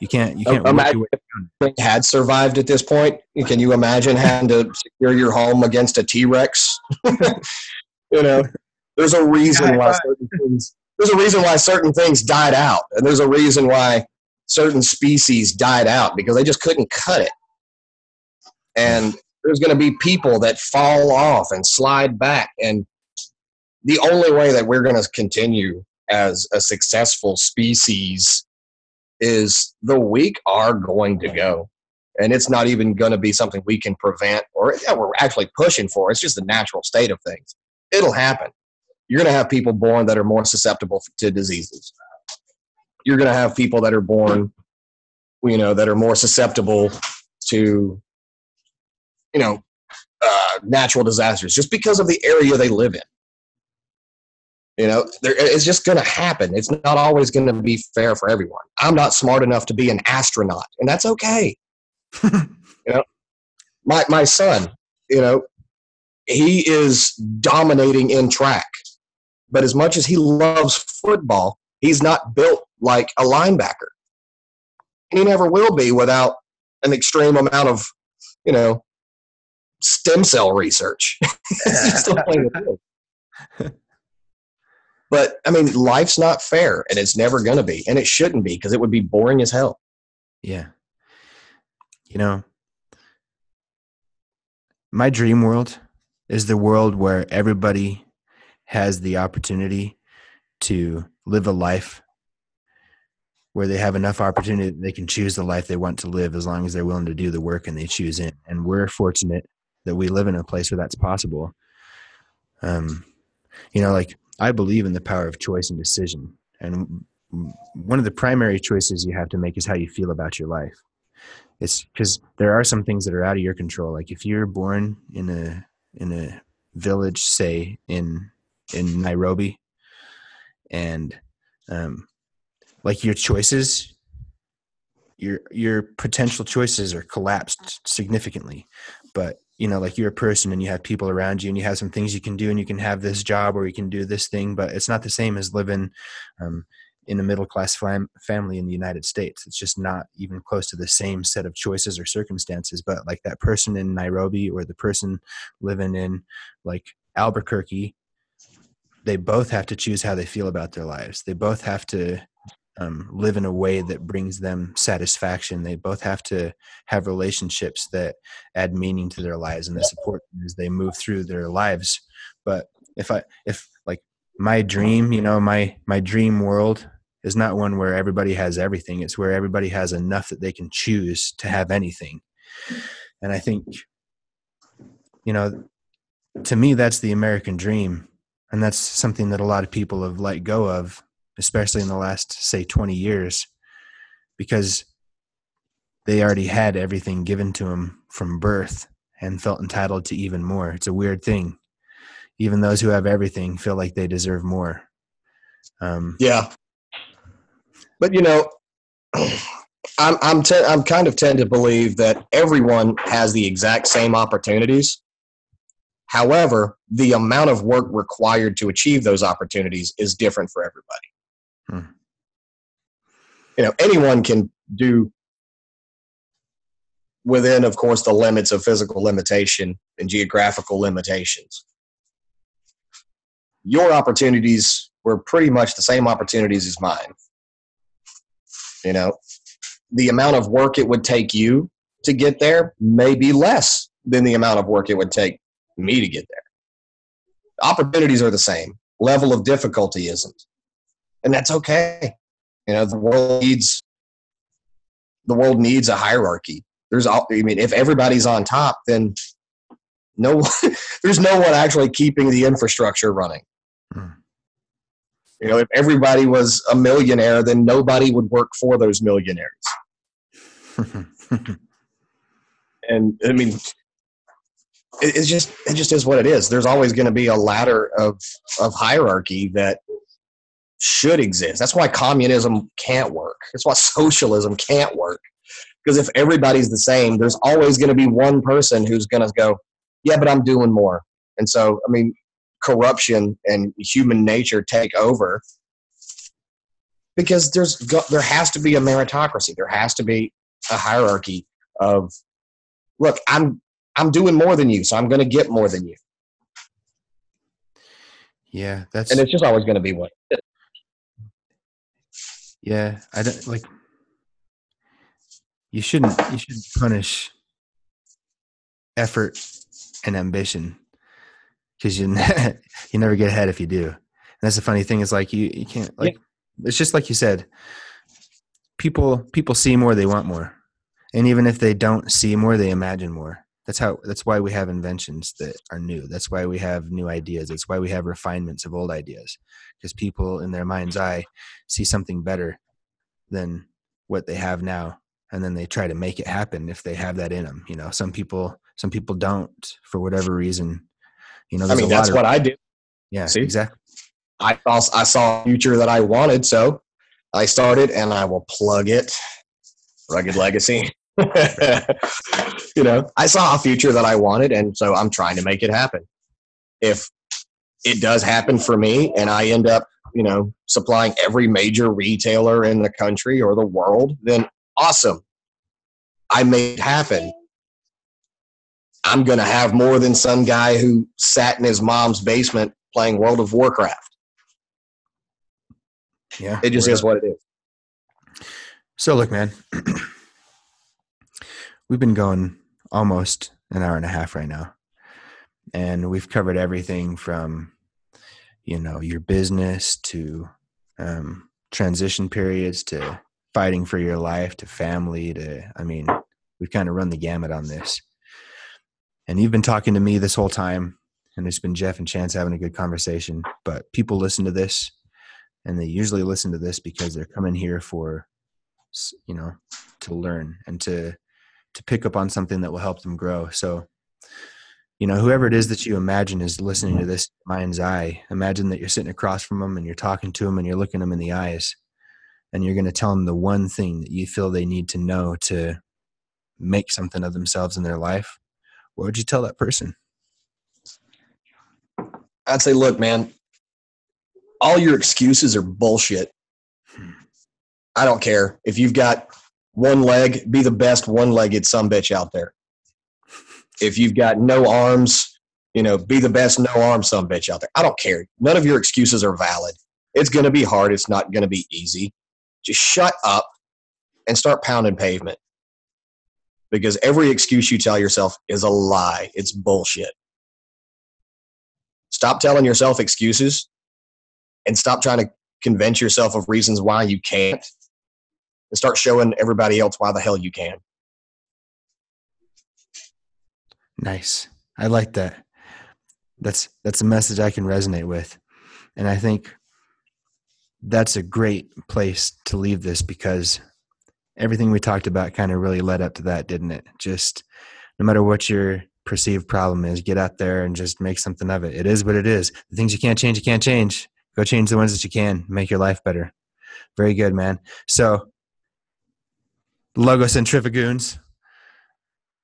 You can't. You can't.
Imagine if had survived at this point. Can you imagine having to secure your home against a T Rex? *laughs* you know, there's a reason why certain things. There's a reason why certain things died out, and there's a reason why certain species died out because they just couldn't cut it. And there's going to be people that fall off and slide back. And the only way that we're going to continue as a successful species is the weak are going to go.
and it's not even going to be something we can prevent or yeah, we're actually pushing for. It's just the natural state of things. It'll happen. You're going to have people born that are more susceptible to diseases. You're going to have people that are born, you know, that are more susceptible to, you know, uh, natural disasters just because of the area they live in. You know, there, it's just going to happen. It's not always going to be fair for everyone. I'm not smart enough to be an astronaut, and that's okay. *laughs* you know, my my son, you know, he is dominating in track, but as much as he loves football, he's not built like a linebacker. And he never will be without an extreme amount of, you know, stem cell research. *laughs* it's just the way it is. *laughs* But I mean, life's not fair, and it's never going to be, and it shouldn't be because it would be boring as hell.
Yeah. You know, my dream world is the world where everybody has the opportunity to live a life where they have enough opportunity that they can choose the life they want to live as long as they're willing to do the work and they choose it. And we're fortunate that we live in a place where that's possible. Um, you know, like I believe in the power of choice and decision. And one of the primary choices you have to make is how you feel about your life. It's because there are some things that are out of your control. Like if you're born in a in a village, say in in Nairobi, and um, like your choices, your your potential choices are collapsed significantly. But you know like you're a person and you have people around you and you have some things you can do and you can have this job or you can do this thing but it's not the same as living um, in a middle class fam- family in the united states. It's just not even close to the same set of choices or circumstances but like that person in nairobi or the person living in like albuquerque they both have to choose how they feel about their lives. They both have to um, live in a way that brings them satisfaction. They both have to have relationships that add meaning to their lives and that support them as they move through their lives. But if I, if like my dream, you know, my my dream world is not one where everybody has everything. It's where everybody has enough that they can choose to have anything. And I think, you know, to me, that's the American dream. And that's something that a lot of people have let go of especially in the last say 20 years because they already had everything given to them from birth and felt entitled to even more. It's a weird thing. Even those who have everything feel like they deserve more.
Um, yeah. But you know *clears throat* i'm i'm te- i'm kind of tend to believe that everyone has the exact same opportunities. However the amount of work required to achieve those opportunities is different for everybody Hmm. You know, anyone can do within, of course, the limits of physical limitation and geographical limitations. Your opportunities were pretty much the same opportunities as mine. You know, the amount of work it would take you to get there may be less than the amount of work it would take me to get there. Opportunities are the same. Level of difficulty isn't and that's okay. You know, the world needs the world needs a hierarchy. There's, all I mean, if everybody's on top, then no, *laughs* there's no one actually keeping the infrastructure running. Hmm. You know, if everybody was a millionaire, then nobody would work for those millionaires. *laughs* and I mean, it's just it just is what it is. There's always going to be a ladder of of hierarchy that should exist. That's why communism can't work. That's why *laughs* socialism can't work. Because if everybody's the same, there's always going to be one person who's going to go, yeah, but I'm doing more. And so, I mean, corruption and human nature take over because there's there has to be a meritocracy. There has to be a hierarchy of, look, I'm I'm doing more than you, so I'm going to get more than you.
Yeah, that's
and it's just always going to be what
yeah, I don't like. You shouldn't. You shouldn't punish effort and ambition because you *laughs* you never get ahead if you do. And that's the funny thing is like you you can't like yeah. it's just like you said. People people see more, they want more, And even if they don't see more, they imagine more. That's how. That's why we have inventions that are new. That's why we have new ideas. That's why we have refinements of old ideas, because people in their mind's eye see something better than what they have now, and then they try to make it happen if they have that in them. You know, some people, some people don't for whatever reason. You know,
I mean, that's
of-
what I do
Yeah,
See?
exactly.
I saw, I saw a future that I wanted, so I started, and I will plug it. Rugged Legacy. *laughs* you know, I saw a future that I wanted, and so I'm trying to make it happen. If it does happen for me, and I end up, you know, supplying every major retailer in the country or the world, then awesome. I made it happen. I'm going to have more than some guy who sat in his mom's basement playing World of Warcraft.
Yeah,
It just
word
is what it is.
So look, man, *clears throat* we've been going almost an hour and a half right now, and we've covered everything from, you know, your business to um, transition periods to fighting for your life to family to, I mean, we've kind of run the gamut on this. And you've been talking to me this whole time, and it's been Jeff and Chance having a good conversation. But people listen to this, and they usually listen to this because they're coming here for you know to learn and to to pick up on something that will help them grow so you know whoever it is that you imagine is listening to this mind's eye imagine that you're sitting across from them and you're talking to them and you're looking them in the eyes and you're going to tell them the one thing that you feel they need to know to make something of themselves in their life what would you tell that person
I'd say, look, man, all your excuses are bullshit. Hmm. I don't care. If you've got one leg, be the best one legged some bitch out there. If you've got no arms, you know, be the best no arm some bitch out there. I don't care. None of your excuses are valid. It's going to be hard. It's not going to be easy. Just shut up and start pounding pavement. Because every excuse you tell yourself is a lie. It's bullshit. Stop telling yourself excuses and stop trying to convince yourself of reasons why you can't and start showing everybody else why the hell you can.
Nice. I like that. That's that's a message I can resonate with. And I think that's a great place to leave this because everything we talked about kind of really led up to that, didn't it? Just no matter what your perceived problem is, get out there and just make something of it. It is what it is. The things you can't change, you can't change. Go change the ones that you can. Make your life better. Very good, man. So, logo centrifugoons.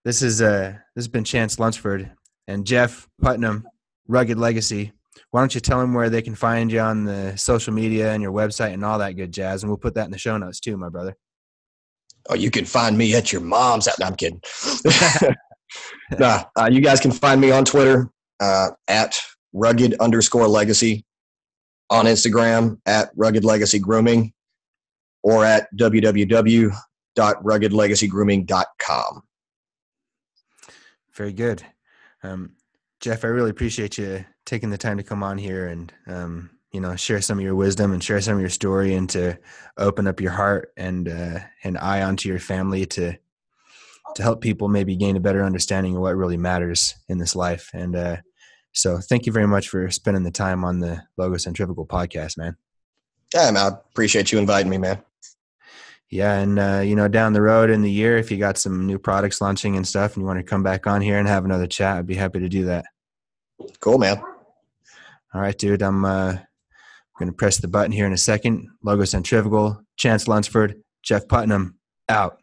This is uh this has been Chance Lunsford and Jeff Putnam, Rugged Legacy. Why don't you tell them where they can find you on the social media and your website and all that good jazz, and we'll put that in the show notes too, my brother.
Oh, you can find me at your mom's. No, I'm kidding. *laughs* nah, uh, you guys can find me on Twitter uh, at rugged underscore legacy, on Instagram at rugged legacy grooming, or at www.ruggedlegacygrooming.com.
Very good. Um, Jeff, I really appreciate you taking the time to come on here and um, you know share some of your wisdom and share some of your story and to open up your heart and uh, an eye onto your family to to help people maybe gain a better understanding of what really matters in this life. And uh, so, thank you very much for spending the time on the Logo Centrifugal podcast, man.
Yeah, man, I appreciate you inviting me, man.
Yeah, and uh, you know, down the road in the year, if you got some new products launching and stuff, and you want to come back on here and have another chat, I'd be happy to do that.
Cool, man.
All right, dude. I'm uh, going to press the button here in a second. Logo Centrifugal, Chance Lunsford, Jeff Putnam, out.